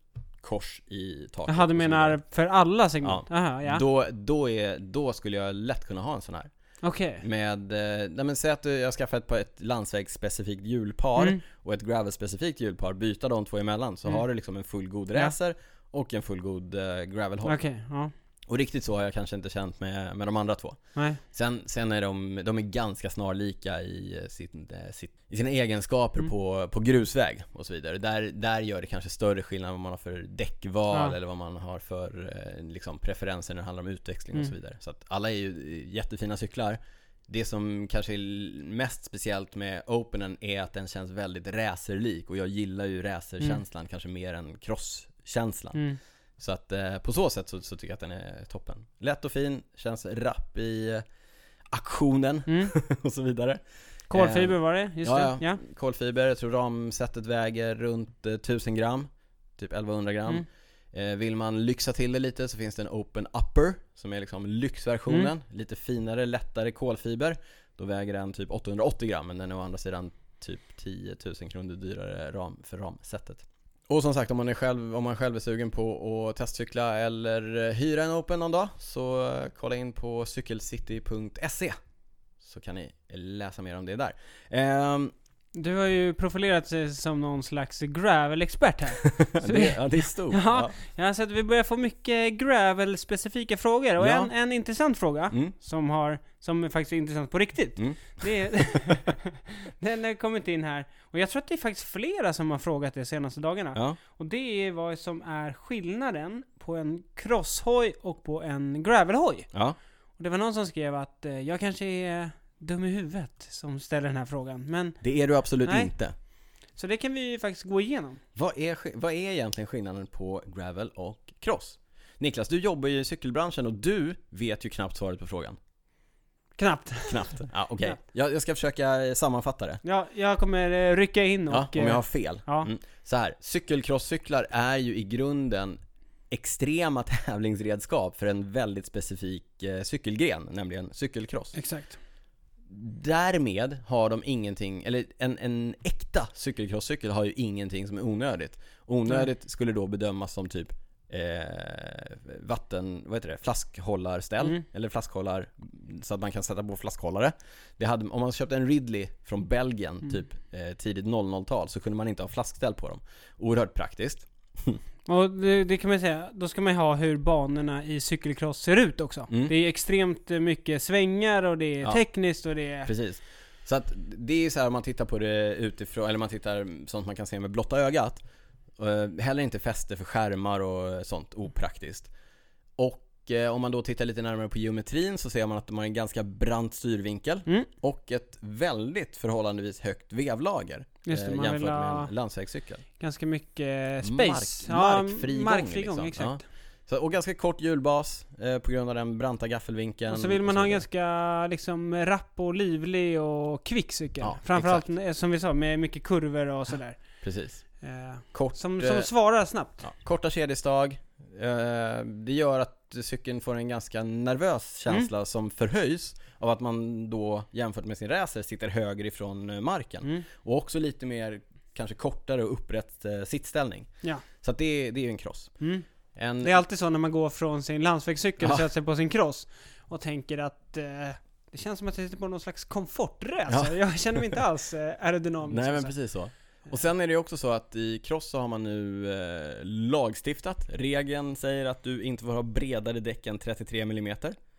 kors i taket Jaha, du menar för alla segment? Aha, ja. då, då, är, då skulle jag lätt kunna ha en sån här. Okej. Med, eh, nej men säg att jag skaffar ett, ett landsvägsspecifikt hjulpar Mm. och ett gravelspecifikt hjulpar, byta de två emellan så Mm. har du liksom en fullgod Ja. racer och en fullgod uh, gravelhoj. Okej, ja. Och riktigt så har jag kanske inte känt med, med de andra två. Nej. Sen, sen är de, de är ganska snarlika i, eh, sin, eh, sitt, i sina egenskaper Mm. på, på grusväg och så vidare. Där, där gör det kanske större skillnad vad man har för däckval Ja. eller vad man har för eh, liksom, preferenser när det handlar om utväxling och så Mm. vidare. Så att alla är ju jättefina cyklar. Det som kanske är mest speciellt med Openen är att den känns väldigt racerlik och jag gillar ju racerkänslan kanske mer än crosskänslan. Så att eh, på så sätt så, så tycker jag att den är toppen. Lätt och fin, känns rapp i eh, aktionen Mm. och så vidare. Kolfiber var det, just ja, det. ja. Kolfiber, jag tror ramsättet väger runt eh, 1000 gram, typ 1100 gram. Mm. Eh, vill man lyxa till det lite så finns det en Open Upper som är liksom lyxversionen, Mm. lite finare, lättare kolfiber. Då väger den typ 880 gram men den är å andra sidan typ 10 000 kronor dyrare ram för ramsättet. Och som sagt om man, är själv, om man själv är sugen på att testcykla eller hyra en Open någon dag så kolla in på cykelcity.se så kan ni läsa mer om det där. Ehm, du har ju profilerat sig som någon slags gravel-expert här. Så det, ja, det är stort. Ja. Har sett att vi börjar få mycket gravel-specifika frågor. Och Ja. en, en intressant fråga, Mm. som har, som är faktiskt är intressant på riktigt. Mm. Det den har kommit in här. Och jag tror att det är faktiskt flera som har frågat det senaste dagarna. Ja. Och det är vad som är skillnaden på en crosshoj och på en gravelhoj. ja. Och det var någon som skrev att eh, jag kanske är dum i huvudet som ställer den här frågan. Men, Det är du absolut Nej. inte. så det kan vi ju faktiskt gå igenom. Vad är, sk- vad är egentligen skillnaden på gravel och cross? Niklas, du jobbar ju i cykelbranschen och du vet ju knappt svaret på frågan. Knappt. Knappt. Ja, okej. Knappt. Jag, jag ska försöka eh, sammanfatta det. Ja, jag kommer eh, rycka in och... Ja, om jag eh, har fel. ja. Mm. Så här, cykelcrosscyklar är ju i grunden extrema tävlingsredskap för en väldigt specifik eh, cykelgren, nämligen cykelcross. Exakt. Därmed har de ingenting, eller en, en äkta cykelcrosscykel har ju ingenting som är onödigt. Onödigt skulle då bedömas som typ eh, vatten, vad heter det, flaskhållarställ, Mm. eller flaskhållar så att man kan sätta på flaskhållare. Det hade, om man köpte en Ridley från Belgien, Mm. typ eh, tidigt 00-tal, så kunde man inte ha flaskställ på dem. Oerhört praktiskt. Och det, det kan man säga, då ska man ha hur banorna i cykelcross ser ut också. Mm. Det är extremt mycket svängar och det är Ja. tekniskt och det är... Precis. Så att det är så här om man tittar på det utifrån, eller man tittar sånt man kan se med blotta ögat. Eh, heller inte fäste för skärmar och sånt opraktiskt. Och om man då tittar lite närmare på geometrin så ser man att de har en ganska brant styrvinkel Mm. och ett väldigt förhållandevis högt vevlager. Just det, eh, jämfört med en landsvägscykel. ganska mycket Mark- space. markfri gång, markfri gång, liksom. exakt. Så, och ganska kort hjulbas eh, på grund av den branta gaffelvinkeln. Och så vill man ha en ganska liksom rapp och livlig och kvick cykel. Ja, Framförallt eh, som vi sa, med mycket kurvor och sådär. Precis. Eh, Kort, som, eh, som svarar snabbt. Ja, korta kedjestag. Eh, det gör att cykeln får en ganska nervös känsla Mm. som förhöjs av att man då jämfört med sin racer sitter högre ifrån eh, marken. Mm. Och också lite mer kanske kortare och upprätt eh, sittställning. Ja. Så att det, det är ju en cross. Mm. En, Det är alltid så när man går från sin landsvägscykel och Ja. sätter sig på sin cross och tänker att eh, det känns som att jag sitter på någon slags komfortracer. Jag känner mig inte alls aerodynamisk. Nej men precis så. Och sen är det ju också så att i cross så har man nu eh, lagstiftat. Regeln säger att du inte får ha bredare däck än 33 mm.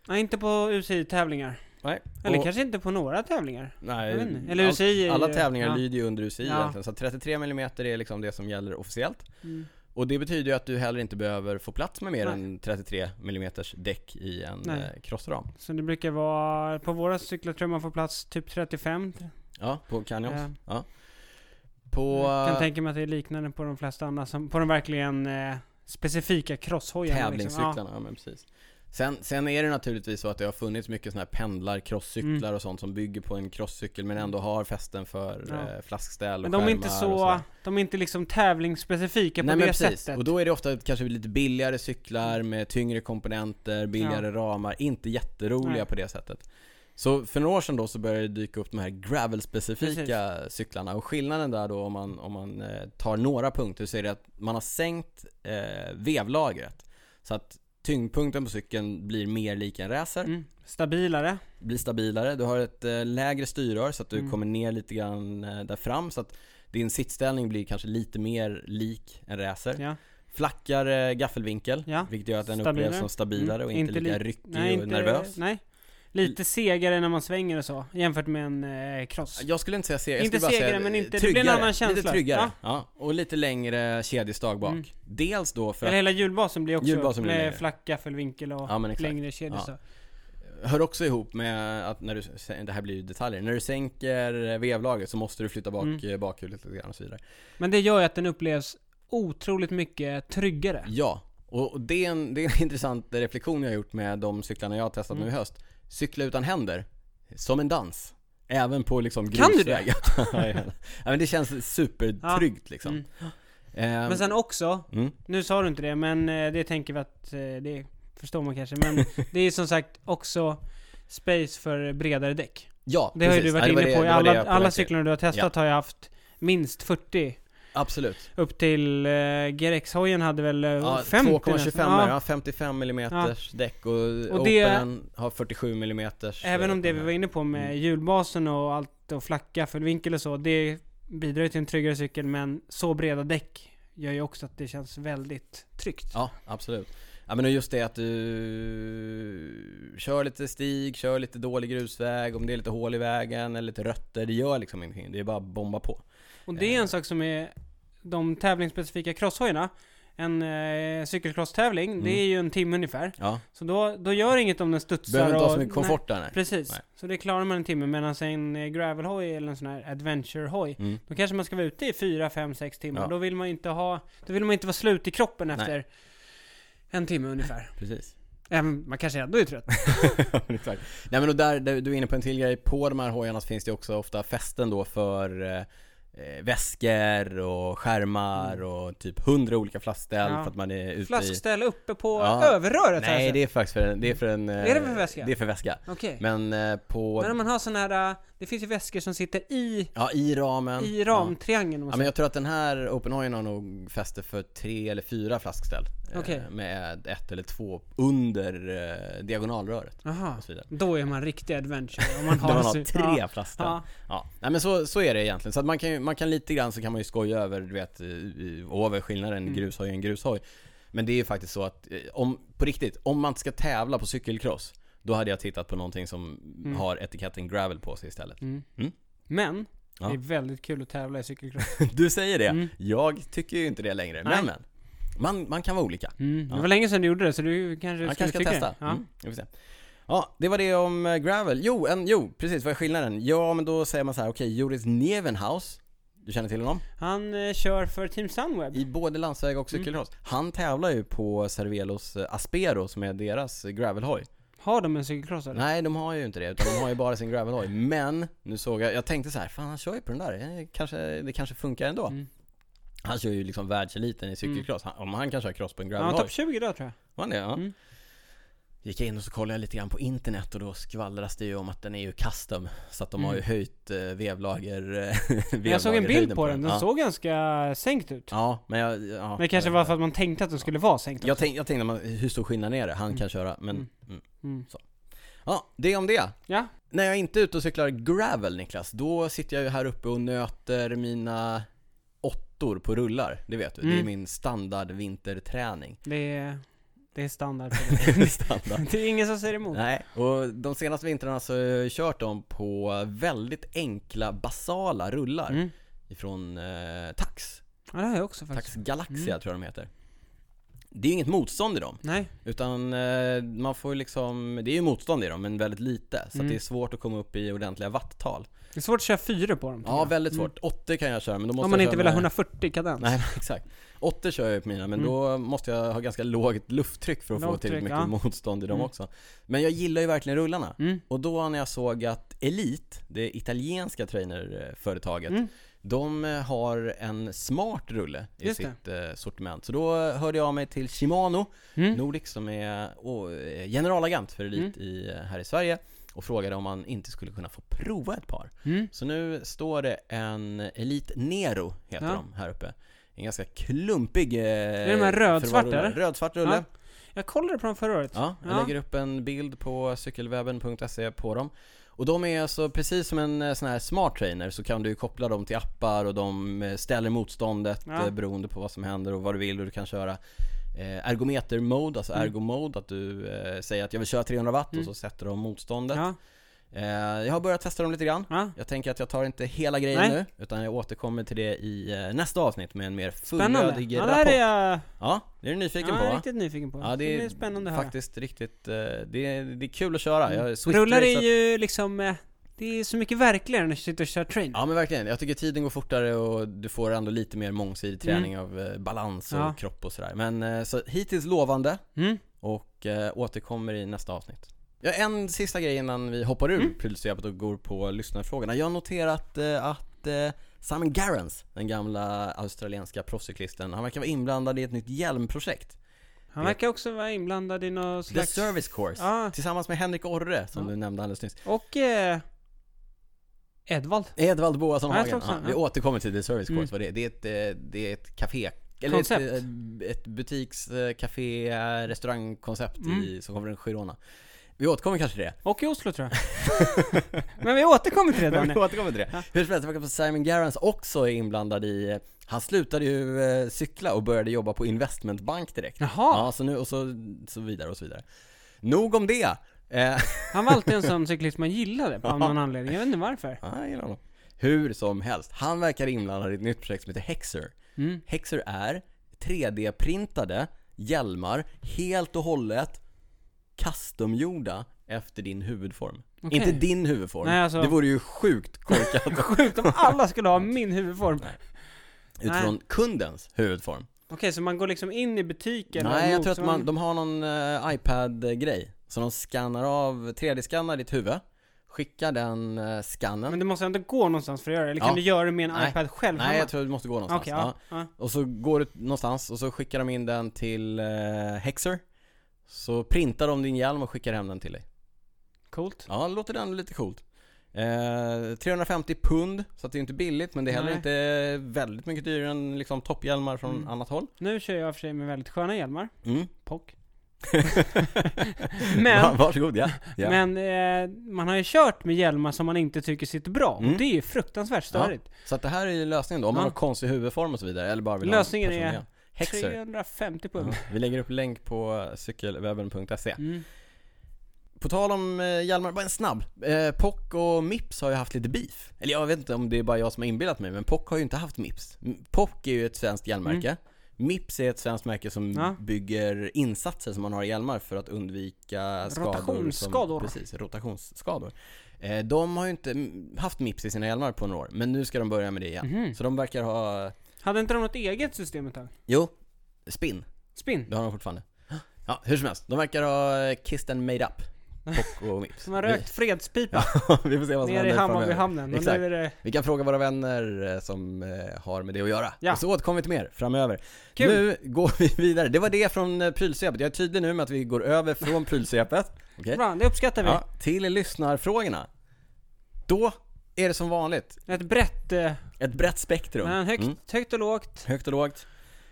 Nej, inte på UCI-tävlingar. Nej. Eller Och- kanske inte på några tävlingar. Nej. Eller UCI alla ju- tävlingar ja. lyder ju under UCI Ja. egentligen, så 33 mm är liksom det som gäller officiellt. Mm. Och det betyder ju att du heller inte behöver få plats med mer Nej. än 33 mm däck i en Nej. eh, crossram. Så det brukar vara, på våra cyklar tror jag man får plats typ 35. Ja, på Canyons. Eh, Ja. På Jag kan eh, tänka mig att det är liknande på de flesta andra, som, på de verkligen eh, specifika crosshojarna. Liksom. tävlingscyklarna, ja. men precis. Sen, sen är det naturligtvis så att det har funnits mycket sådana här pendlar, crosscyklar och sånt som bygger på en crosscykel men ändå har fästen för Mm. Ja. eh, flaskställ och Men de är inte så, de är inte liksom tävlingsspecifika på Nej det men precis, sättet. och då är det ofta kanske lite billigare cyklar med tyngre komponenter, billigare ramar, inte jätteroliga Nej. på det sättet. Så för några år sedan då så började det dyka upp de här gravel-specifika cyklarna och skillnaden där då om man, om man eh, tar några punkter så är det att man har sänkt eh, vevlagret. Så att tyngdpunkten på cykeln blir mer lik en racer, mm. Stabilare. blir stabilare. Du har ett eh, lägre styrrör så att du Mm. kommer ner lite grann eh, där fram så att din sittställning blir kanske lite mer lik en racer. Ja. Flackare gaffelvinkel, Ja. vilket gör att den Stabilare. upplevs som stabilare Mm. och inte, Inte lika li- ryckig Nej, och inte, nervös. nej. Lite segare när man svänger och så, jämfört med en eh, cross. Jag skulle inte säga segare, jag Inte skulle bara segare, säga men eh, inte- det blir en annan Lite känsla. tryggare, Ja. ja. Och lite längre kedjestag bak. Mm. Dels då för Eller att, hela hjulbasen blir också Hjulbasen blir med längre. flack gaffelvinkel och Ja, men exakt. längre kedjestag. hör också ihop med att när du, det här blir ju detaljer, när du sänker vevlagret så måste du flytta bak Mm. mm. bakhjulet lite grann och så vidare. Men det gör ju att den upplevs otroligt mycket tryggare. Ja, och och det är, en, det är en intressant reflektion jag har gjort med de cyklarna jag har testat Mm. nu i höst. Cykla utan händer, som en dans. Även på liksom Kan du grusväg. ja, ja, men det känns supertryggt liksom. Mm. Ehm, Men sen också, mm, nu sa du inte det, men eh, det tänker vi att eh, det förstår man kanske. Men det är som sagt också space för bredare däck. ja, Det har ju du precis. varit Ja, det inne det- på. Det det alla, alla cyklarna du har testat har jag haft minst 40. Absolut. Upp till eh, GRX-hojen hade väl eh, Ja, 50 2,25 nästan. ja. 55 mm däck och, Och det- Open har 47 mm Även om det vi var inne på med Mm. hjulbasen och allt och flack gaffelvinkel och så. Det bidrar ju till en tryggare cykel men så breda däck gör ju också att det känns väldigt tryggt. Ja, absolut. Ja men just det att du kör lite stig, kör lite dålig grusväg, om det är lite hål i vägen eller lite rötter, det gör liksom ingenting. Det är bara att bomba på. Och det är en sak som är de tävlingsspecifika crosshojarna. En eh, cykelcross-tävling, Mm. det är ju en timme ungefär. Ja, Så då, då gör inget om den studsar behöver inte ha så mycket komfort där nej. Precis. Nej. Så det klarar man en timme. Medan en eh, gravelhoj eller en sån här adventure-hoj, Mm. då kanske man ska vara ute i 4, 5, 6 timmar. Ja. Då vill man inte ha, då vill man inte vara slut i kroppen Nej. efter en timme ungefär. Precis. Även, man kanske ändå är trött. Exakt. Nej men och där, du är inne på en till grej, på de här hojarna finns det också ofta fästen då för eh, eh, väskor och skärmar och typ hundra olika flaskställ Mm. Ja. för att man är ute i... Flaskställ uppe på Ja. överröret Nej sett. det är faktiskt för en, det är för en... eh, Är det för väska? Det är för väska. Okej. Men eh, på... Men om man har sån här, äh, det finns ju väskor som sitter i, Ja, i ramen. i Ja. ramtriangeln. Ja, säger. men jag tror att den här Openhojen har nog fäste för tre eller fyra flaskställ. eh, Okej. Med ett eller två under eh, diagonalröret vidare. Då är man riktig adventure. Om man har, man har tre Ja. flaskställ. Ja. Ja. Nej men så, så är det egentligen. Så att man kan, ju- man kan lite grann så kan man ju skoja över, du vet, eh, över skillnaden Mm. grushoj och en grushoj. Men det är ju faktiskt så att, eh, om, på riktigt, om man ska tävla på cykelcross, då hade jag tittat på någonting som Mm. har etiketten gravel på sig istället. Mm. Mm. Men, Ja. det är väldigt kul att tävla i cykelcross. Du säger det, Mm. jag tycker ju inte det längre. Nej. Men men, man, man kan vara olika. Mm. Det Ja. var länge sedan du gjorde det, så du kanske Man skulle kanske ska testa. det. Ja. Mm. Ja, det var det om eh, gravel. Jo, en, jo, precis, vad är skillnaden? Ja, men då säger man så här, okej, Joris Nevenhaus, du känner till honom? Han eh, kör för Team Sunweb. I både landsväg och cykelcross. Han tävlar ju på Cervelos eh, Aspero som är deras eh, gravelhoj. Har de en cykelcross eller? Nej, de har ju inte det, utan de har ju bara sin gravelhoj. Men, nu såg jag, jag tänkte så här, fan han kör ju på den där, Eh, kanske, det kanske funkar ändå. Mm. Han kör ju liksom världseliten i cykelcross. Han, om han kan köra cross på en Ja, gravelhoj. topp 20 då tror jag. Var han det? Ja. Mm. Gick jag in och så kollade jag lite grann på internet och då skvallras det ju om att den är ju custom Så att de Mm. har ju höjt eh, vevlager, eh, Men jag såg en bild på den, den ja. såg ganska sänkt ut. Ja, men jag, ja, Men det kanske var för att man tänkte att den skulle vara sänkt jag, tänk, jag tänkte, hur stor skillnad är det? Han Mm. kan köra, men Mm. mm. Mm. Ja, det om det Ja. När jag inte är ute och cyklar gravel Niklas, då sitter jag ju här uppe och nöter mina åttor på rullar, det vet du. Det är Mm. min standard vinterträning Det är, det är standard för det. Standard det är ingen som säger emot. Nej, och de senaste vintrarna så har jag kört dem på väldigt enkla, basala rullar Mm. ifrån eh, Tax. Ja, det har jag också faktiskt. Tax Galaxia Mm. tror jag de heter. Det är inget motstånd i dem. Nej. Utan eh, man får ju liksom, det är ju motstånd i dem men väldigt lite. Så Mm. det är svårt att komma upp i ordentliga watttal. Det är svårt att köra fyra på dem. Ja, jag. väldigt Mm. svårt. 80 kan jag köra men då måste Om man jag inte vill ha med- 140 kadens. Nej, exakt. 80 kör jag på mina, men Mm. då måste jag ha ganska lågt lufttryck för att få Lågt tillräckligt tryck, mycket motstånd i dem Mm. också. Men jag gillar ju verkligen rullarna. Mm. Och då när jag såg att Elite, det italienska trainerföretaget, Mm. de eh, har en smart rulle i Just det. sitt eh, sortiment. Så då hörde jag mig till Shimano Mm. Nordic som är eh, generalagent för Elite i, här i Sverige och frågade om man inte skulle kunna få prova ett par. Mm. Så nu står det en Elite Nero, heter Ja. de, här uppe. En ganska klumpig... Eh, det de här rödsvart, eller? Rödsvart rulle. Ja. Jag kollade på dem förra året. Ja, jag Ja. lägger upp en bild på cykelwebben.se på dem. Och de är alltså, precis som en eh, sån här smart trainer så kan du koppla dem till appar och de eh, ställer motståndet Ja. eh, beroende på vad som händer och vad du vill och du kan köra eh, ergometer mode, alltså Mm. ergo mode, att du eh, säger att jag vill köra 300 watt Mm. och så sätter de motståndet. Ja. Eh, jag har börjat testa dem lite grann. Ja. Jag tänker att jag tar inte hela grejen Nej. nu, utan jag återkommer till det i eh, nästa avsnitt med en mer fullödig Ja, rapport. är jag Ja, det är du nyfiken ja, på är va? riktigt nyfiken på. Ja, det är, spännande att höra. faktiskt riktigt, eh, det är, det är kul att köra. Jag Swift Rullar är ju liksom, eh, det är så mycket verkligare när du sitter och kör train. Ja men verkligen, jag tycker tiden går fortare och du får ändå lite mer mångsidig träning av eh, balans och Mm. Ja. kropp och sådär. Men eh, så hittills lovande Mm. och eh, återkommer i nästa avsnitt. Ja, en sista grej innan vi hoppar ur Mm. Prylsvepet och går på lyssnarfrågorna. Jag har noterat eh, att eh, Simon Garrans, den gamla australienska proffscyklisten, han verkar vara inblandad i ett nytt hjälmprojekt. Han verkar också vara inblandad i något The slags... Service Course. Ja. Tillsammans med Henrik Orre, som Ja. du nämnde alldeles nyss. Och eh, Edvald. Edvald Boasson Ja, Hagen. Ja, vi återkommer till The Service Course, Mm. vad det är. Det är ett, eh, det är ett café, eller ett, Koncept. eh, ett butiks, eh, café, restaurangkoncept Mm. i, som kommer från Girona. Vi återkommer kanske till det. Och i Oslo tror jag. Men vi återkommer till det Men vi Daniel. återkommer till det. Ja. Hur som helst, jag på Simon Garrans också är inblandad i, han slutade ju eh, cykla och började jobba på investmentbank direkt. Jaha, Ja, så nu, och så, så vidare och så vidare. Nog om det! Eh, han var alltid en sån cyklist man gillade på Ja. någon anledning. Jag vet inte varför. ja, jag gillar honom. Hur som helst, han verkar inblandad i ett nytt projekt som heter Hexer. Mm. Hexer är 3D-printade hjälmar helt och hållet customgjorda efter din huvudform. Okej. Inte din huvudform. Nej, alltså- Det vore ju sjukt korkat Sjukt om alla skulle ha min huvudform. Nej. utifrån kundens huvudform. Okej, så man går liksom in i butiken Nej, jag tror att man, de har någon eh, iPad-grej. Så de skannar av, 3D-skannar ditt huvud, skickar den uh, skannen. Men du måste ändå gå någonstans för att göra det, eller kan Ja. du göra det med en Nej. iPad själv Nej, jag tror du måste gå någonstans. Okej, ja. ja. Och så går du någonstans och så skickar de in den till eh, Hexer. Så printar de din hjälm och skickar hem den till dig. Coolt. Ja, låter ändå lite coolt. Eh, 350 pund, så att det är inte billigt men det är heller Nej. inte väldigt mycket dyrare än liksom topphjälmar från Mm. annat håll. Nu kör jag för sig med väldigt sköna hjälmar. Mm. Pock. Va- Men, Varsågod, ja. ja. men eh, man har ju kört med hjälmar som man inte tycker sitter bra. Mm. Och det är ju fruktansvärt störigt. Så att det här är ju lösningen då, om man Ja. har konstig huvudform och så vidare, eller bara vill Lösningen ha är. Hexer. 350 Ja, pund. vi lägger upp länk på cykelwebben.se. Mm. På tal om eh, hjälmar, bara en snabb. Eh, POC och Mips har ju haft lite beef. Eller jag vet inte om det är bara jag som har inbillat mig, men POC har ju inte haft Mips. M- POC är ju ett svenskt hjälmmärke. Mips är ett svenskt märke som Mm. Ja. bygger insatser som man har i hjälmar för att undvika skador. Rotationsskador. Som, precis, rotationsskador. Eh, de har ju inte mm, haft Mips i sina hjälmar på några år, men nu ska de börja med det igen. Mhm. Så de verkar ha, Hade inte de något eget system ett tag? jo, spinn. Spin? Det har de fortfarande. Ja, hur som helst. De verkar ha eh, kissed and made up. Och Mips. Som har rökt fredspipa Vi, vi får se vad som nere i händer Hammarby framöver. hamnen. Och Exakt. det Vi kan fråga våra vänner eh, som eh, har med det att göra. Ja. Och så återkommer vi till mer framöver. Kul. Nu går vi vidare. Det var det från eh, prylsvepet. Jag är tydlig nu med att vi går över från prylsvepet Okej? bra, det uppskattar vi. ja, till lyssnarfrågorna. Då är det som vanligt Ett brett, eh, ett brett spektrum. men högt, Mm. högt och lågt. Högt och lågt.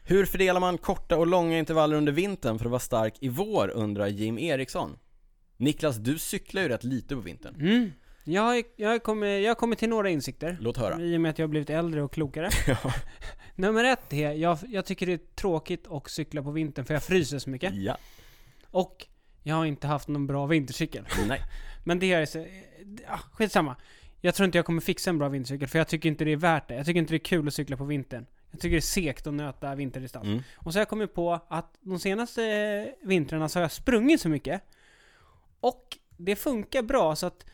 Hur fördelar man korta och långa intervaller under vintern för att vara stark i vår, undrar Jim Eriksson. Niklas, du cyklar ju rätt lite på vintern. Mm. Jag har, jag, har kommit, jag har kommit till några insikter. Låt höra. I och med att jag har blivit äldre och klokare. Ja. Nummer ett är, jag, jag tycker det är tråkigt att cykla på vintern för jag fryser så mycket. Ja. Och jag har inte haft någon bra vintercykel. Nej. Men det är så, ja, skitsamma. Jag tror inte jag kommer fixa en bra vintercykel för jag tycker inte det är värt det. Jag tycker inte det är kul att cykla på vintern. Jag tycker det är segt att nöta vinterdistans. Mm. Och så har jag kommit på att de senaste eh, vintrarna så har jag sprungit så mycket. Och det funkar bra så att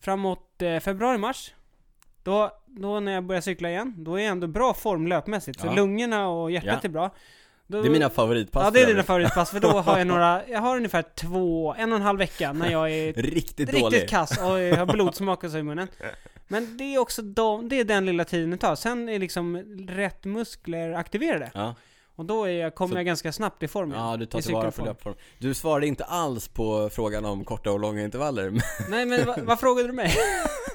framåt eh, februari-mars, då, då när jag börjar cykla igen, då är jag ändå bra form löpmässigt. Så Ja. lungorna och hjärtat Ja. är bra. Då, Det är mina favoritpass Ja, det är dina favoritpass, för då har jag några, jag har ungefär två, en och en halv vecka när jag är Riktigt, riktigt dålig. kass och jag har blodsmak och så i munnen. Men det är också de, det är den lilla tiden det tar. Sen är liksom rätt muskler aktiverade. Ja. Och då är jag, kommer Så- jag ganska snabbt i form ja, du tar tillvara på löpform. Du svarade inte alls på frågan om korta och långa intervaller. Nej men va, vad frågade du mig?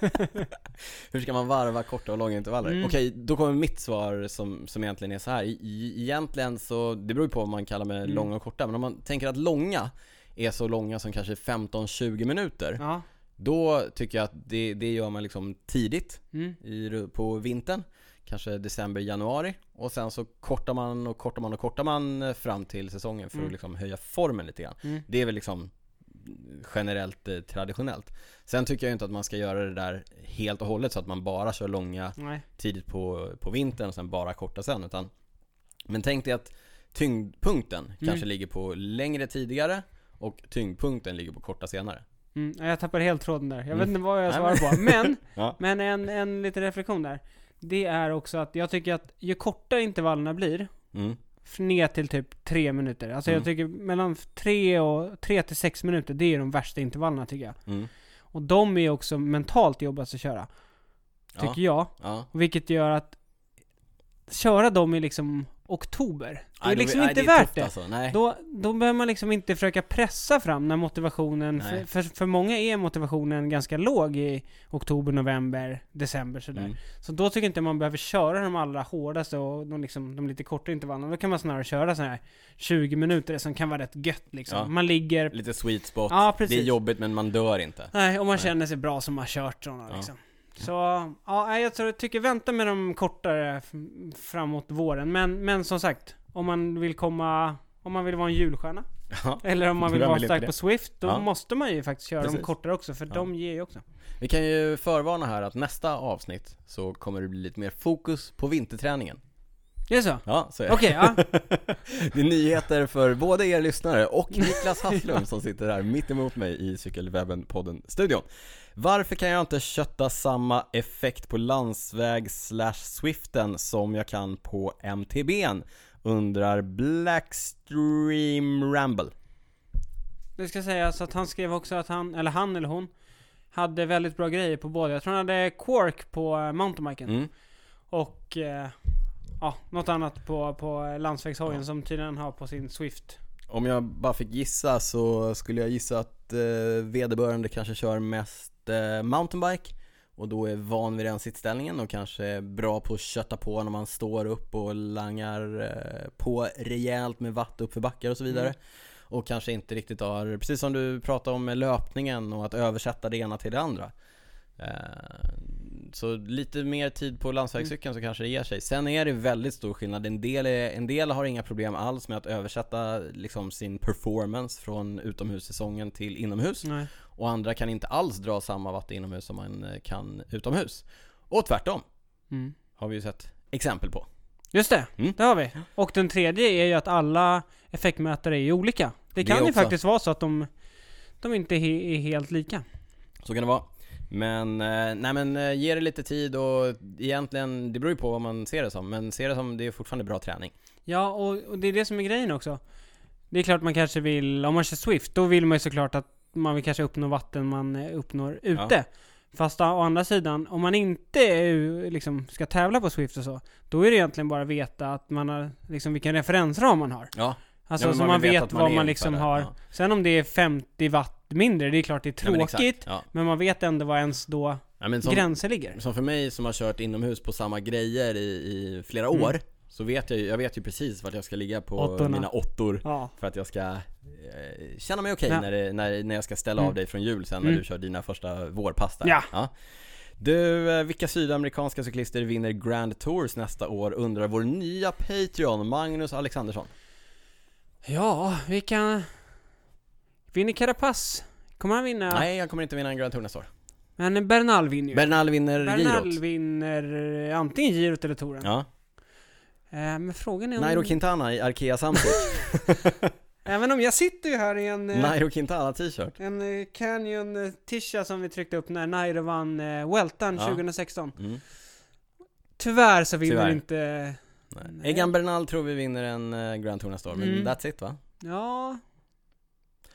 Hur ska man varva korta och långa intervaller? Mm. Okej, då kommer mitt svar som, som egentligen är så här. I- Egentligen så, det beror ju på vad man kallar med Mm. långa och korta, men om man tänker att långa är så långa som kanske 15-20 minuter, Ja. då tycker jag att det, det gör man liksom tidigt Mm. i, på vintern, kanske december, januari och sen så kortar man och kortar man och kortar man eh, fram till säsongen för Mm. att liksom höja formen lite grann. Mm. Det är väl liksom generellt eh, traditionellt. Sen tycker jag inte att man ska göra det där helt och hållet så att man bara kör långa Nej. tidigt på, på vintern och sen bara korta sen utan Men tänk dig att tyngdpunkten Mm. kanske ligger på längre tidigare och tyngdpunkten ligger på korta senare. Mm. ja, Jag tappade helt tråden där. Jag Mm. vet inte vad jag svarar på. Men, Ja. men en, en liten reflektion där. Det är också att jag tycker att ju kortare intervallerna blir, Mm. ner till typ tre minuter. Alltså Mm. jag tycker mellan tre och tre till sex minuter, det är de värsta intervallerna tycker jag. Mm. Och de är också mentalt jobbigast att köra. Tycker jag. Ja. Vilket gör att köra dem i liksom oktober. Det är då- liksom nej, inte är värt det. Alltså. Då, då behöver man liksom inte försöka pressa fram när motivationen, för, för, för många är motivationen ganska låg i oktober, november, december sådär. Mm. Så då tycker jag inte man behöver köra de allra hårdaste och de, liksom, de lite kortare intervallerna. Då kan man snarare köra så här 20 minuter som kan vara rätt gött liksom. Ja. Man ligger... Lite sweet spot. Ja, det är precis. jobbigt men man dör inte. Nej, och man Nej. känner sig bra som man har kört sådana Ja. liksom. Så, ja, jag tror, tycker vänta med de kortare framåt våren. Men, men som sagt, om man vill komma, om man vill vara en julstjärna. Ja. Eller om man vill vara stark på? Swift, då Ja. måste man ju faktiskt köra de Precis. kortare också, för Ja. de ger ju också. Vi kan ju förvarna här att nästa avsnitt så kommer det bli lite mer fokus på vinterträningen. Det är så? Ja, så är det. Okej, ja. Det är nyheter för både er lyssnare och Niklas Hasslum som sitter här mitt emot mig i Cykelwebben-podden-studion. Varför kan jag inte kötta samma effekt på landsväg slash Swiften som jag kan på MTB'n? Undrar Blackstream Ramble. Det ska sägas att han skrev också att han, eller han eller hon, hade väldigt bra grejer på båda. Jag tror han hade Quark på eh, mountainbiken. Mm. Och, eh, ja, något annat på, på landsvägshojen Ja. som tydligen har på sin Swift. Om jag bara fick gissa så skulle jag gissa att eh, vederbörande kanske kör mest mountainbike och då är van vid den sittställningen och kanske är bra på att kötta på när man står upp och langar eh, på rejält med watt upp för backar och så vidare. Mm. Och kanske inte riktigt har, precis som du pratade om med löpningen och att översätta det ena till det andra. Eh, så lite mer tid på landsvägscykeln så kanske det ger sig. Sen är det väldigt stor skillnad. En del, är, en del har inga problem alls med att översätta liksom sin performance från utomhussäsongen till inomhus. Nej. Och andra kan inte alls dra samma watt inomhus som man eh, kan utomhus. Och tvärtom Mm. har vi ju sett exempel på. Just det, Mm. det har vi. Och den tredje är ju att alla effektmätare är ju olika. Det Det kan ju också. faktiskt vara så att de, de inte är helt lika. Så kan det vara. Men, eh, nej men eh, ge det lite tid och egentligen, det beror ju på vad man ser det som. Men se det som, det är fortfarande bra träning. Ja, och, och det är det som är grejen också. Det är klart man kanske vill, om man kör Swift, då vill man ju såklart att man vill kanske uppnå vatten man eh, uppnår ute. Fast å andra sidan, om man inte är, liksom, ska tävla på Swift och så, då är det egentligen bara att veta att man har, liksom vilken referensram man har. Ja, Alltså Ja, men så man man vet man vad man liksom har. ja. Sen om det är 50 watt mindre, det är klart det är men tråkigt. ja. Men man vet ändå var ens då Ja, men som, gränser ligger. som för mig som har kört inomhus på samma grejer i, i flera Mm. år Så vet jag ju, jag vet ju precis vart jag ska ligga på Åttorna. mina åttor Ja. För att jag ska känna mig okej Ja. när, det- när, när jag ska ställa av Mm. dig från jul sen när Mm. du kör dina första vårpass där Ja. Du, eh, vilka sydamerikanska cyklister vinner Grand Tours nästa år undrar vår nya Patreon Magnus Alexandersson Ja, vi kan... Vinner Carapaz? Kommer han vinna? Nej, han kommer inte vinna en Grand Tour nästa år Men Bernal vinner ju. Bernal vinner Bernal girot vinner eh, antingen girot eller touren. Ja, Eh, men frågan är om... Nairo Quintana i Arkea Samsic. Även om jag sitter ju här i en... eh, Nairo Quintana t-shirt. En eh, Canyon eh, Tisha som vi tryckte upp när Nairo vann Weltan Ja. 2016. Mm. Tyvärr så vinner Tyvärr. inte... Nej. Nej. Egan Bernal tror vi vinner en Grand Tour nästa år, men Mm. that's it va? Ja,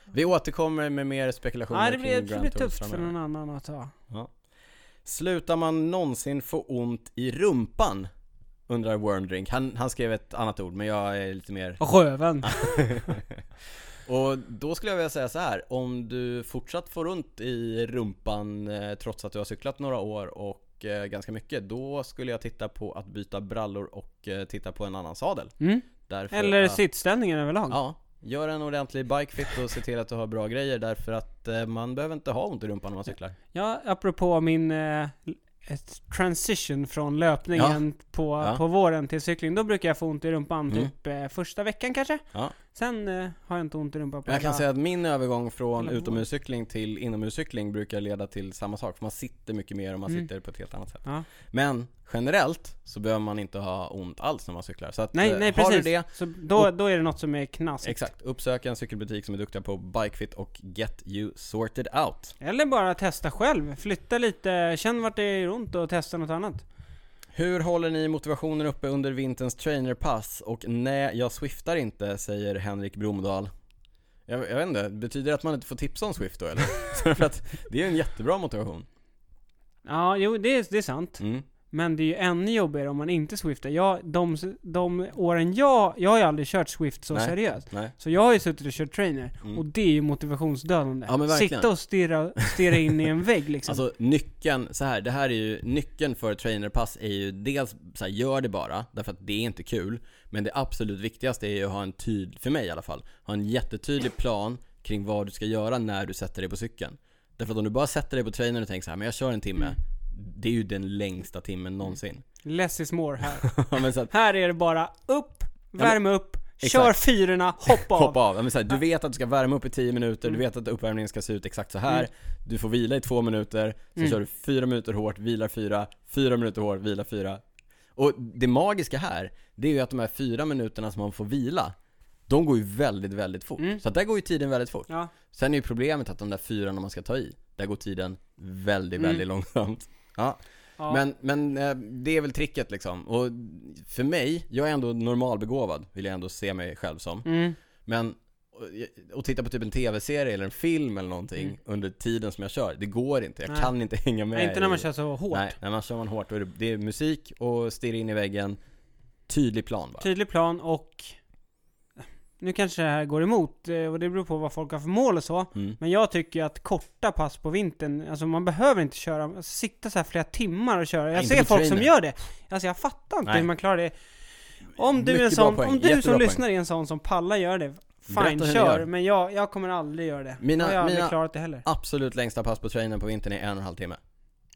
Vi återkommer med mer spekulationer Nej, det blir, kring det Grand blir tufft för framöver. någon annan att ta. Slutar man någonsin få ont i rumpan? Undrar Wormdrink. Han, han skrev ett annat ord, men jag är lite mer... Röven. Och då skulle jag vilja säga så här. om du fortsatt får ont i rumpan eh, trots att du har cyklat några år och eh, ganska mycket, då skulle jag titta på att byta brallor och eh, titta på en annan sadel. Mm. Därför Eller att, sittställningen överlag. Ja, gör en ordentlig bikefit och se till att du har bra grejer därför att man behöver inte ha ont i rumpan när man cyklar. Ja, apropå min ett transition från löpningen på, Ja. på våren till cykling. Då brukar jag få ont i rumpan Mm. typ eh, första veckan kanske. Ja. Sen eh, har jag inte ont i rumpan på jag kan hela- säga att min övergång från hela utomhuscykling till inomhuscykling brukar leda till samma sak, för man sitter mycket mer och man Mm. sitter på ett helt annat sätt. Ja. Men generellt så behöver man inte ha ont alls när man cyklar. Så att, Nej, eh, nej har precis. du det, Så då, då är det något som är knasigt. exakt, uppsök en cykelbutik som är duktiga på bikefit och get you sorted out. Eller bara testa själv. Flytta lite, känn vart det är ont och testa något annat. Hur håller ni motivationen uppe under vinterns trainerpass? Och nej, jag swiftar inte, säger Henrik Bromdahl. Jag, jag vet inte, betyder det att man inte får tipsa om Swift då eller? För att det är en jättebra motivation. Ja, jo det är, det är sant. Mm. Men det är ju ännu jobbigare om man inte swiftar. Jag, de, de åren jag, jag har ju aldrig kört Swift så Nej. seriöst. Nej. Så jag har ju suttit och kört trainer. Mm. Och det är ju motivationsdödande. Ja. Sitta och stirra, stirra in i en vägg liksom. Alltså nyckeln, så här, det här är ju, nyckeln för trainerpass är ju dels så här, gör det bara, därför att det är inte kul. Men det absolut viktigaste är ju att ha en tydlig, för mig i alla fall, ha en jättetydlig plan kring vad du ska göra när du sätter dig på cykeln. Därför att om du bara sätter dig på trainern och tänker så här, men jag kör en timme. Mm. Det är ju den längsta timmen någonsin. Less is more här. Ja, så att, här är det bara upp, men- värma upp, kör Exakt. fyrorna, hoppa av. Hoppa av. Ja, Men så här, du vet att du ska värma upp i 10 minuter, du vet att uppvärmningen ska se ut exakt så här. Mm. Du får vila i 2 minuter, sen Mm. kör du 4 minuter hårt, vilar 4, 4 minuter hårt, vilar 4. Och det magiska här, det är ju att de här 4 minuterna som man får vila, de går ju väldigt, väldigt fort. Mm. Så att där går ju tiden väldigt fort. Ja. Sen är ju problemet att de där fyra när man ska ta i, där går tiden väldigt, Mm. väldigt långsamt. Ja. ja. Men, men eh, det är väl tricket liksom. Och för mig, jag är ändå normalbegåvad, vill jag ändå se mig själv som. Mm. Men och- och titta på typ en tv-serie eller en film eller någonting Mm. under tiden som jag kör, det går inte. Jag Nej. kan inte hänga med Nej, inte när man i- kör så hårt. Nej, när man kör man hårt det, det är musik och stirra in i väggen Tydlig plan bara Tydlig plan och nu kanske det här går emot eh, och det beror på vad folk har för mål och så. mm. Men jag tycker att korta pass på vintern, alltså man behöver inte köra, alltså, sitta så här flera timmar och köra. Jag Nej, ser folk som gör det. Alltså jag fattar inte Nej. hur man klarar det. Om du är en Mycket sån, om du jättebra som poäng. lyssnar är en sån som pallar gör det, fine kör. Men jag, jag kommer aldrig göra det. Mina- jag har aldrig mina- klarat det heller. Absolut längsta pass på trainern på vintern är en och en halv timme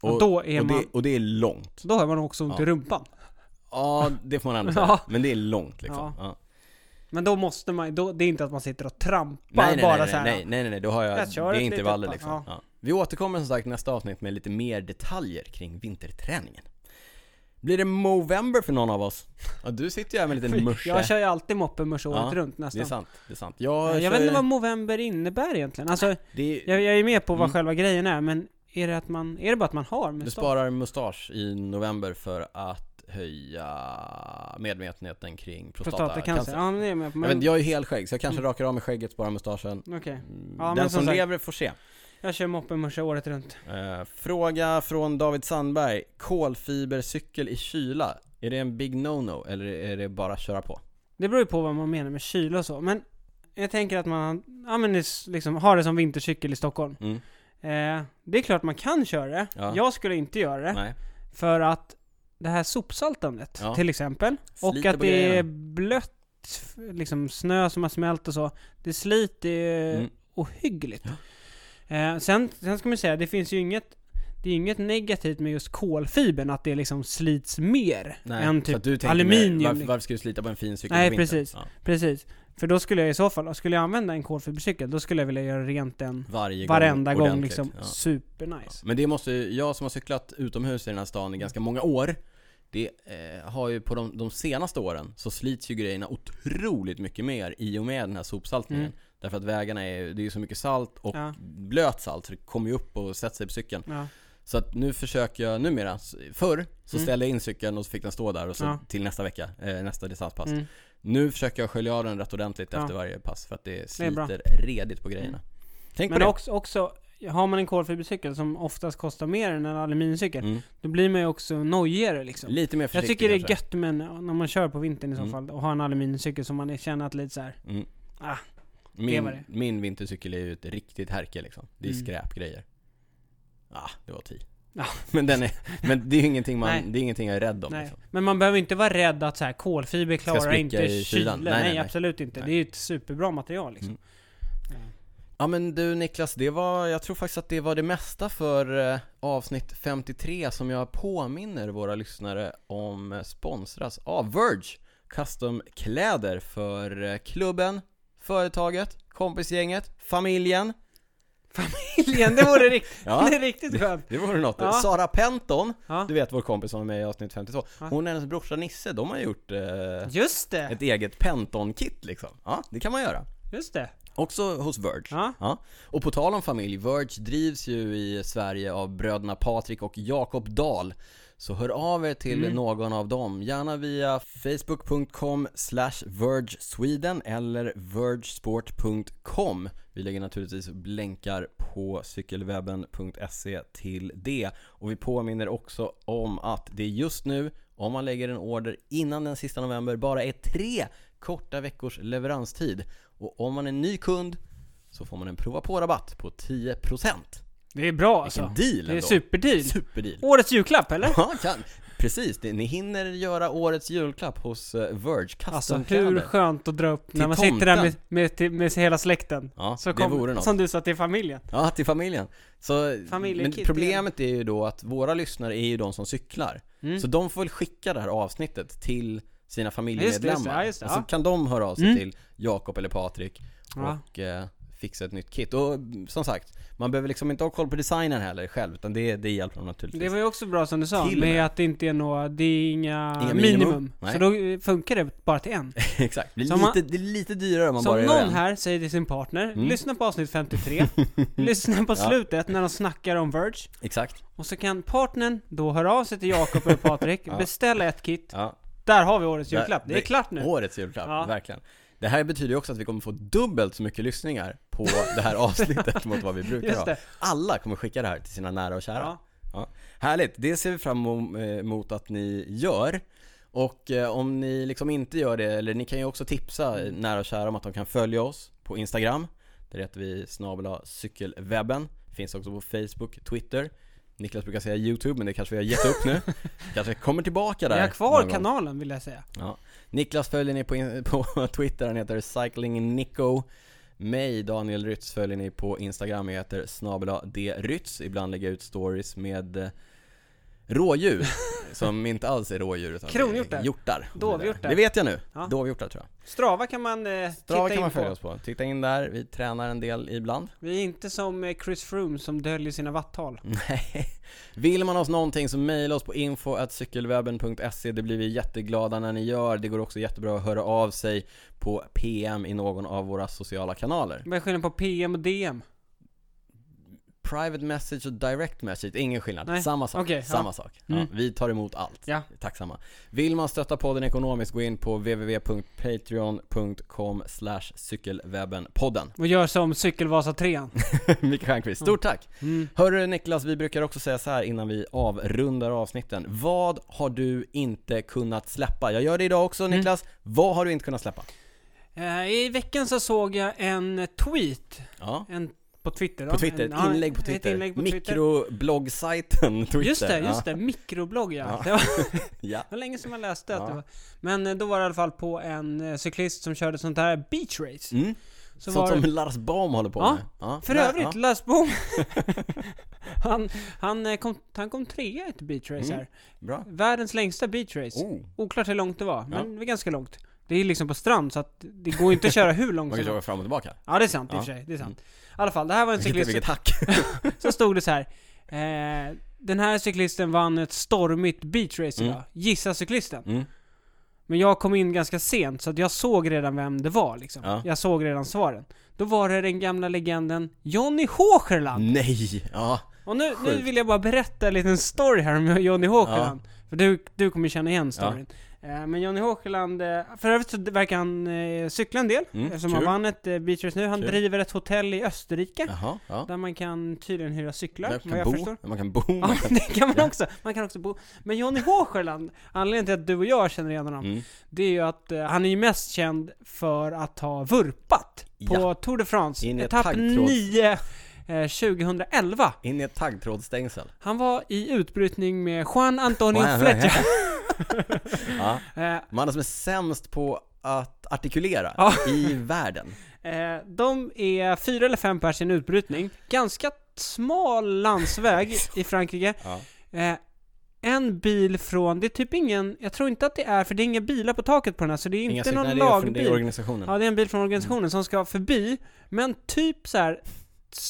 Och, då är och, man, det, och det är långt då har man också ont Ja. i rumpan. Ja, det får man säga. Ja. Men det är långt liksom Ja. ja. Men då måste man, då, det är inte att man sitter och trampar Nej, nej, bara nej, så här. nej, nej, nej, nej, då har jag, Jag kör det är intervaller liksom pass, ja. Vi återkommer som sagt nästa avsnitt med lite mer detaljer kring vinterträningen Blir det Movember för någon av oss? Ja, du sitter ju här med en liten musche Jag kör ju alltid moppe-mörs året Ja, runt Det är nästan. sant, det är sant Jag, jag kör vet ju- inte vad Movember innebär egentligen. Alltså, det är, jag, jag är med på vad Mm. själva grejen är, men är det att man, är det bara att man har Du mustasch? sparar mustasch i november för att höja medvetenheten kring prostatacancer Prostatacancer? Ja, men det är jag med på. jag, Men, vet, inte, jag är ju helskägg så jag kanske Mm. rakar av mig skägget, sparar mustaschen Okej. Mm, Ja, Den men som som lever får se Jag kör moppe-mörs året runt. Eh, fråga från David Sandberg. Kolfibercykel i kyla. Är det en big no-no eller är det bara köra på? Det beror ju på vad man menar med kyla och så, men jag tänker att man, ja men det är liksom, har det som vintercykel i Stockholm. Mm. Eh, det är klart man kan köra det. Ja. Jag skulle inte göra det. Nej. För att det här sopsaltandet, Ja. till exempel, och Sliter att på det är blött, liksom snö som har smält och så. Det sliter Mm. ohyggligt. Eh, sen, sen ska man säga, det finns ju inget det är inget negativt med just kolfibern, att det liksom slits mer Nej. än så typ att du tänker aluminium. Mer, varför, varför ska du slita på en fin cykel Nej, precis. Ja. Precis. För då skulle jag i så fall, skulle jag använda en kolfibercykel, då skulle jag vilja göra rent den Varje varenda gång gång ordentligt. liksom. Ja. Supernice. Men det måste ju- jag som har cyklat utomhus i den här stan i ganska många år det eh, har ju på de, de senaste åren så slits ju grejerna otroligt mycket mer i och med den här sopsaltningen. Mm. Därför att vägarna är, det är så mycket salt och Ja. blöt salt så det kommer ju upp och sätter sig på cykeln. Ja. Så att nu försöker jag numera, förr så Mm. ställde jag in cykeln och så fick den stå där och så Ja. till nästa vecka, eh, nästa distanspass. Mm. Nu försöker jag skölja av den rätt ordentligt Ja. efter varje pass för att det Det. Mm. sliter redigt på grejerna. Tänk Men på det. också, också, har man en kolfibercykel som oftast kostar mer än en aluminiumcykel, Mm. då blir man ju också nojigare liksom. Lite mer Jag försiktig tycker det är gött men när man kör på vintern i så Mm. fall, och har en aluminiumcykel som man känner att lite så här. Mm. Ah, det Min, det. min vintercykel är ju ett riktigt härke liksom. Det är Mm. skräpgrejer. Ah, det var tio. Ja. Men den är, men det är ju ingenting man, Nej. det är ingenting jag är rädd om liksom. Men man behöver inte vara rädd att så här, kolfiber klarar inte i kylan. Nej, Nej, nej, absolut inte. Det är ju ett superbra material liksom. Mm. Ja men du Niklas, det var, jag tror faktiskt att det var det mesta för eh, avsnitt 53 som jag påminner våra lyssnare om eh, sponsras av Verge Custom-kläder för eh, klubben, företaget, kompisgänget, familjen. Familjen, det vore rikt- Ja, det är riktigt skönt. det vore något. Ja. Sara Penton, Ja, du vet vår kompis som var med i avsnitt 52. Ja. Hon och hennes brorsa Nisse, de har gjort eh, just det. ett eget Penton-kit liksom. Ja, det kan man göra. Just det. Också hos Verge. Ja. Ja. Och på tal om familj, Verge drivs ju i Sverige av bröderna Patrik och Jakob Dahl. Så hör av er till Mm. någon av dem, gärna via facebook.com vergesweden eller vergesport.com. Vi lägger naturligtvis länkar på cykelwebben.se till det. Och vi påminner också om att det just nu, om man lägger en order innan den sista november, bara är tre korta veckors leveranstid. Och om man är ny kund så får man en prova på-rabatt på 10%. Det är bra alltså. Vilken deal Det är superdeal. Superdeal. Årets julklapp eller? Ja, kan. Precis, ni hinner göra årets julklapp hos uh, Verge Alltså hur skönt att dra upp när Till man sitter där med, tomten. med, till- med hela släkten. Ja, Så det vore något. som du sa till familjen. Ja, till familjen. Så, Familjekit men problemet är ju då att våra lyssnare är ju de som cyklar. Mm. Så de får väl skicka det här avsnittet till sina familjemedlemmar. just det, ja, just det, och så ja. kan de höra av sig Mm. till Jakob eller Patrik Ja. och eh, fixa ett nytt kit. Och som sagt, man behöver liksom inte ha koll på designen heller själv, utan det, det hjälper dem naturligtvis. Det var ju också bra som du sa, med, med. att det inte är några, det är inga, Inga minimum. minimum. Så då eh, funkar det bara till en. Exakt, det, är om man- lite, det är lite dyrare om man bara gör någon en. här säger till sin partner, Mm. lyssna på avsnitt 53, lyssna på slutet när de snackar om Verge, Exakt. och så kan partnern då höra av sig till Jakob eller Patrik, Ja. beställa ett kit, Ja. där har vi årets julklapp. Det är det- klart nu. Årets julklapp, Ja. verkligen. Det här betyder ju också att vi kommer få dubbelt så mycket lyssningar på det här avsnittet mot vad vi brukar ha. Alla kommer skicka det här till sina nära och kära. Ja. Härligt, det ser vi fram em- eh, emot att ni gör. Och eh, om ni liksom inte gör det, eller ni kan ju också tipsa nära och kära om att de kan följa oss på Instagram. Där heter vi snabel cykelwebben. Finns också på Facebook, Twitter. Niklas brukar säga YouTube, men det kanske vi har gett upp nu. kanske kommer tillbaka där. Vi har kvar kanalen vill jag säga. Ja. Niklas följer ni på, på Twitter, han heter cyclingnico Mig, Daniel Rytz, följer ni på Instagram, jag heter snabela drytz Ibland lägger jag ut stories med eh, rådjur Som inte alls är rådjur utan Kronhjortar. hjortar Dovhjortar. Det vet jag nu, Ja. dovhjortar tror jag Strava kan man eh, Strava titta kan man följa på. oss på, titta in där, vi tränar en del ibland Vi är inte som eh, Chris Froome som döljer sina watttal. Nej. Vill man oss någonting så mejla oss på info.cykelwebben.se Det blir vi jätteglada när ni gör. Det går också jättebra att höra av sig på PM i någon av våra sociala kanaler. Vad är skillnaden på PM och DM? Private message och direct message, ingen skillnad. Nej. Samma sak. Okej, Samma ja. sak. Mm. Ja, vi tar emot allt. Ja. Tacksamma. Vill man stötta podden ekonomiskt, gå in på www.patreon.com cykelwebbenpodden. Och gör som Cykelvasa 3 Micke Stjernquist, stort tack! mm. Hörru Niklas, vi brukar också säga så här innan vi avrundar avsnitten. Vad har du inte kunnat släppa? Jag gör det idag också Mm. Niklas. Vad har du inte kunnat släppa? eh, I veckan så såg jag en tweet, Ja. en på Twitter då. På Twitter, en, ett ja, inlägg på Twitter. inlägg på. Mikroblogsajten Twitter. Just det, just ja. det. Mikroblogg ja. Ja. Det var, Ja. det var länge sedan man läste att Ja. det var. Men eh, då var det i alla fall på en eh, cyklist som körde sånt här beach race. Mm. Så Sånt som Lars Baum håller på Ja, med. Ja. För övrigt, ja. Lars Bohm han, han, eh, kom, han kom trea i ett beach race Mm. här. Bra. Världens längsta beach race. Oh. Oklart hur långt det var, Ja. men det var ganska långt. Det är liksom på strand så att det går inte att köra hur långt Man kan som köra helst. fram och tillbaka. Ja det är sant i och Ja. för sig, det är sant. I alla fall, det här var en cyklist vilket hack. Så stod det så här. Eh, den här cyklisten vann ett stormigt beachrace Mm. idag. Gissa cyklisten. Mm. Men jag kom in ganska sent så att jag såg redan vem det var liksom. Ja. Jag såg redan svaren. Då var det den gamla legenden Johnny Håcherland. Nej! Ja. Och nu, nu vill jag bara berätta en liten story här om Johnny Håcherland. För du, du kommer känna igen storyn. Eh, Men Johnny Håcherland, eh, för övrigt så verkar han eh, cykla en del. Mm, eftersom kul. han vann ett eh, beachrace nu. Han Kul. driver ett hotell i Österrike. Jaha, ja. Där man kan tydligen hyra cyklar, Man kan bo, förstår. man kan bo, Ja, det kan man också. Man kan också bo. Men Johnny Håcherland, anledningen till att du och jag känner igen honom, Mm. det är ju att eh, han är ju mest känd för att ha vurpat på Ja. Tour de France. Etapp taggtråd. 9 eh, 2011. In i ett taggtrådsstängsel. Han var i utbrytning med Juan Antonio Fletcher. Ja. Eh, Mannen som är sämst på att artikulera i världen. Eh, de är fyra eller fem pers i en utbrytning. Ganska smal landsväg i Frankrike. Ja. Eh, en bil från, det är typ ingen, jag tror inte att det är, för det är inga bilar på taket på den här, så det är Inga inte någon från, det lagbil. är organisationen. Ja, det är en bil från organisationen som ska förbi, men typ så här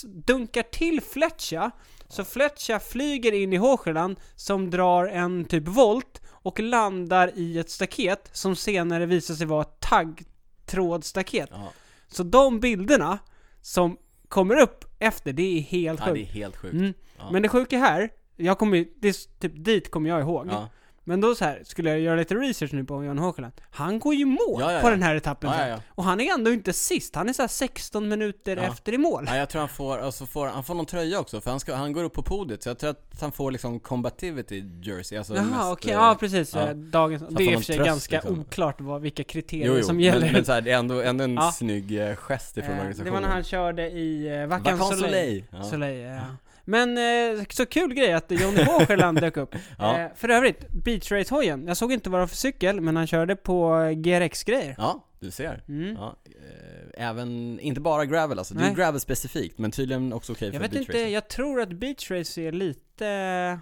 dunkar till Fletcha, så Fletcha flyger in i Håcheland som drar en typ volt och landar i ett staket som senare visar sig vara ett taggtrådstaket. Ja. Så de bilderna som kommer upp efter, det är helt ja, det är sjukt. helt sjukt. Mm. Ja. Men det sjuka här, jag kommer det är typ dit kommer jag ihåg. Ja. Men då så här, skulle jag göra lite research nu på Jan Håkeland. Han går ju mål Ja, ja, på ja. den här etappen. Ja. Och han är ändå inte sist, han är så här 16 minuter efter i mål. Ja, jag tror han får, alltså får, han får någon tröja också, för han, ska, han går upp på podiet, så jag tror att han får liksom combativity jersey, alltså Jaha, okej, eh, ja precis. eh, Dagens, det är i och för sig ganska liksom. oklart vad, vilka kriterier Jo, jo, som gäller. men, men så här, det är ändå, ändå en Ja. snygg eh, gest ifrån Eh, det organisationen. var när han körde i eh, Vacan Soleil. Soleil. Soleil. Men eh, så kul grej att Johnny Håcherland dök upp. Ja. Eh, för övrigt, Beachrace-hojen. Jag såg inte vad det var för cykel, men han körde på eh, GRX-grejer. Ja, du ser. Mm. Ja, eh, även, inte bara gravel alltså, det är gravel specifikt, men tydligen också okej Jag för vet inte, jag tror att Beachrace är lite...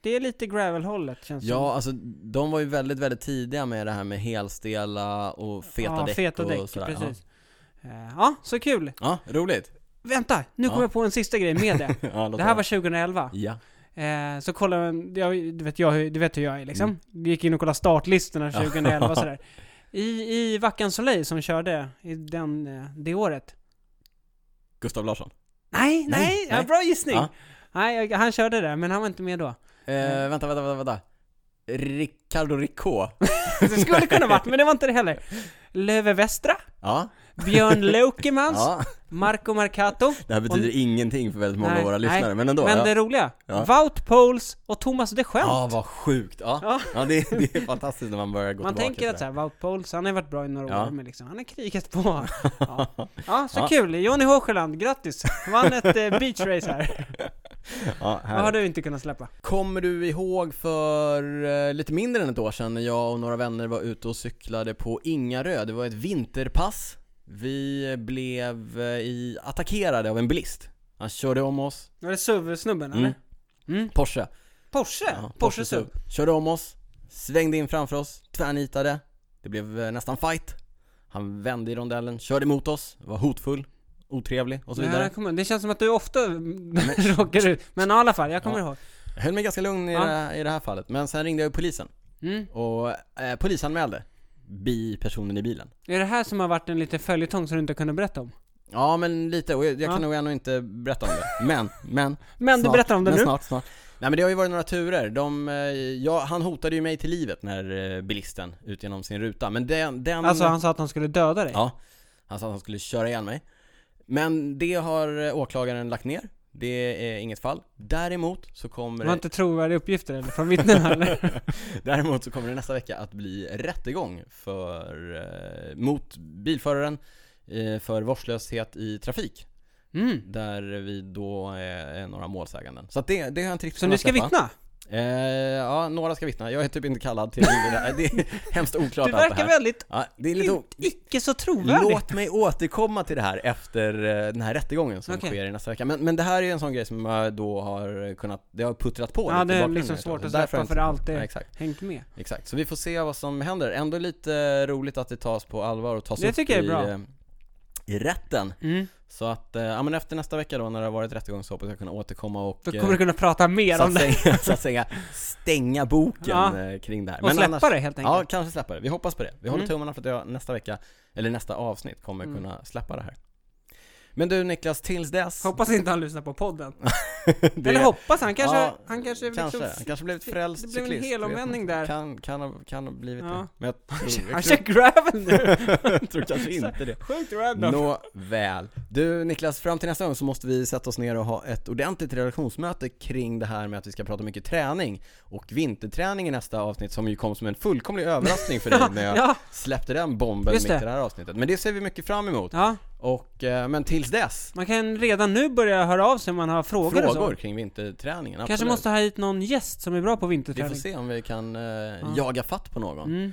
Det är lite gravel-hållet känns det Ja, alltså de var ju väldigt, väldigt tidiga med det här med helstela och feta ja, däck feta och däck, sådär. precis. Ja. ja, så kul! Ja, roligt. Vänta, nu kom Ja. jag på en sista grej med det. ja, det här var 2011. Ja. Eh, så kollade jag, du, vet jag, du vet hur jag är liksom. Mm. Gick in och kollade startlistorna 2011 och sådär. I, I Vacan Soleil som körde i den, eh, det året. Gustav Larsson. Nej, nej, Nej, ja, nej. bra gissning! Ja. Nej, han körde där, men han var inte med då. Eh, vänta, vänta, vänta, vänta. Ricardo Ricot. Det skulle kunna varit, men det var inte det heller. Löve Vestra, Ja. Björn Lokemans, ja. Marco Marcato. Det här betyder Och- ingenting för väldigt många Nej, av våra nej. lyssnare, men ändå. Men ja. det roliga, Ja. Wout Poles och Thomas de Gent. Ja, vad sjukt. Ja, Ja. ja. det, det är fantastiskt när man börjar gå Man tillbaka tänker till att såhär, Wout Poles, han har varit bra i några år, men liksom, han har krigat på. Ja, så kul! Johnny Håcheland, grattis! Vann ett eh, beachrace här. Ja, Vad har du inte kunnat släppa? Kommer du ihåg för eh, lite mindre än ett år sedan när jag och några vänner var ute och cyklade på Ingarö? Det var ett vinterpass. Vi blev eh, i, attackerade av en bilist. Han körde om oss, Var det SUV-snubben Mm. eller? Mm. Porsche. Porsche? Ja, Porsche SUV? Körde om oss, svängde in framför oss, tvärnitade. Det blev eh, nästan fight. Han vände i rondellen, körde emot oss, var hotfull, otrevlig och så vidare. jag kommer, det känns som att du ofta råkar ut. Men i alla fall, jag kommer ihåg. Jag höll mig ganska lugn i, Ja. det, här- i det här fallet, men sen ringde jag ju polisen Mm. och eh, polisanmälde bi-personen i bilen. Är det här som har varit en liten följetong som du inte kunnat berätta om? Ja men lite, och jag, jag kan Ja. nog ändå inte berätta om det. Men, men Men du snart, berättar om det men nu? snart, snart. Nej men det har ju varit några turer. De, eh, ja, han hotade ju mig till livet när eh, bilisten ut genom sin ruta. Men den, den Alltså han sa att han skulle döda dig? Ja, han sa att han skulle köra ihjäl mig. Men det har eh, åklagaren lagt ner. Det är inget fall. Däremot så kommer Det var inte trovärdiga uppgifter eller? Från vittnena eller? Däremot så kommer det nästa vecka att bli rättegång för, eh, mot bilföraren eh, för vårdslöshet i trafik. Mm. Där vi då är några målsäganden. Så att det, det har jag inte riktigt Så kunnat ni ska släppa. vittna? Eh, ja, några ska vittna. Jag är typ inte kallad till det där. Det är hemskt oklart Du allt det verkar här. väldigt Ja, det är lite o- icke så trovärdig. Låt mig återkomma till det här efter eh, den här rättegången som Okej. sker i nästa vecka. Men, men det här är en sån grej som jag då har kunnat, det har puttrat på Ja, lite det i är liksom svårt att släppa för det inte- alltid Ja, exakt, hängt med. exakt. Så vi får se vad som händer. Ändå lite roligt att det tas på allvar och tas Det upp tycker jag är i, bra. eh, i rätten. Mm. Så att, eh, ja men efter nästa vecka då när det har varit rättegång så hoppas jag kunna återkomma och Då eh, kommer du kunna prata mer om det. säga, så att säga stänga boken Ja. eh, kring det här. Och släppa det helt Ja, enkelt. kanske släppa det. Vi hoppas på det. Vi håller Mm. tummarna för att jag nästa vecka, eller nästa avsnitt, kommer Mm. kunna släppa det här. Men du Niklas, tills dess Hoppas inte han lyssnar på podden. det, Eller hoppas han kanske, Ja, han kanske, Kanske, liksom, han kanske blivit frälst det blev en helomvändning där. Kan, kan, ha, kan ha blivit Ja. det. Men jag tror, Han kör gravel nu! jag tror kanske inte det. Sjukt random. Nåväl. Du Niklas, fram till nästa gång så måste vi sätta oss ner och ha ett ordentligt relationsmöte kring det här med att vi ska prata mycket träning och vinterträning i nästa avsnitt som ju kom som en fullkomlig överraskning för dig när jag Ja, släppte den bomben mitt i det här avsnittet. Men det ser vi mycket fram emot. ja, Och, eh, men tills dess, man kan redan nu börja höra av sig om man har frågor, och frågor så. kring vinterträningen. Kanske absolut. måste ha hit någon gäst som är bra på Vi vinterträning. får se om vi kan eh, jaga fatt på någon. Mm.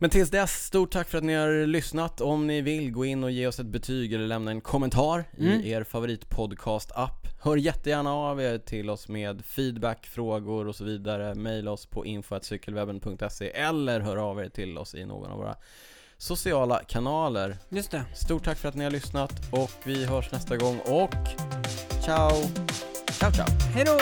Men tills dess, stort tack för att ni har lyssnat. Om ni vill, gå in och ge oss ett betyg eller lämna en kommentar Mm. i er favoritpodcast-app. Hör jättegärna av er till oss med feedback, frågor och så vidare. Maila oss på info.cykelwebben.se eller hör av er till oss i någon av våra sociala kanaler. Just det. Stort tack för att ni har lyssnat och vi hörs nästa gång och ciao! Ciao ciao! Hej då!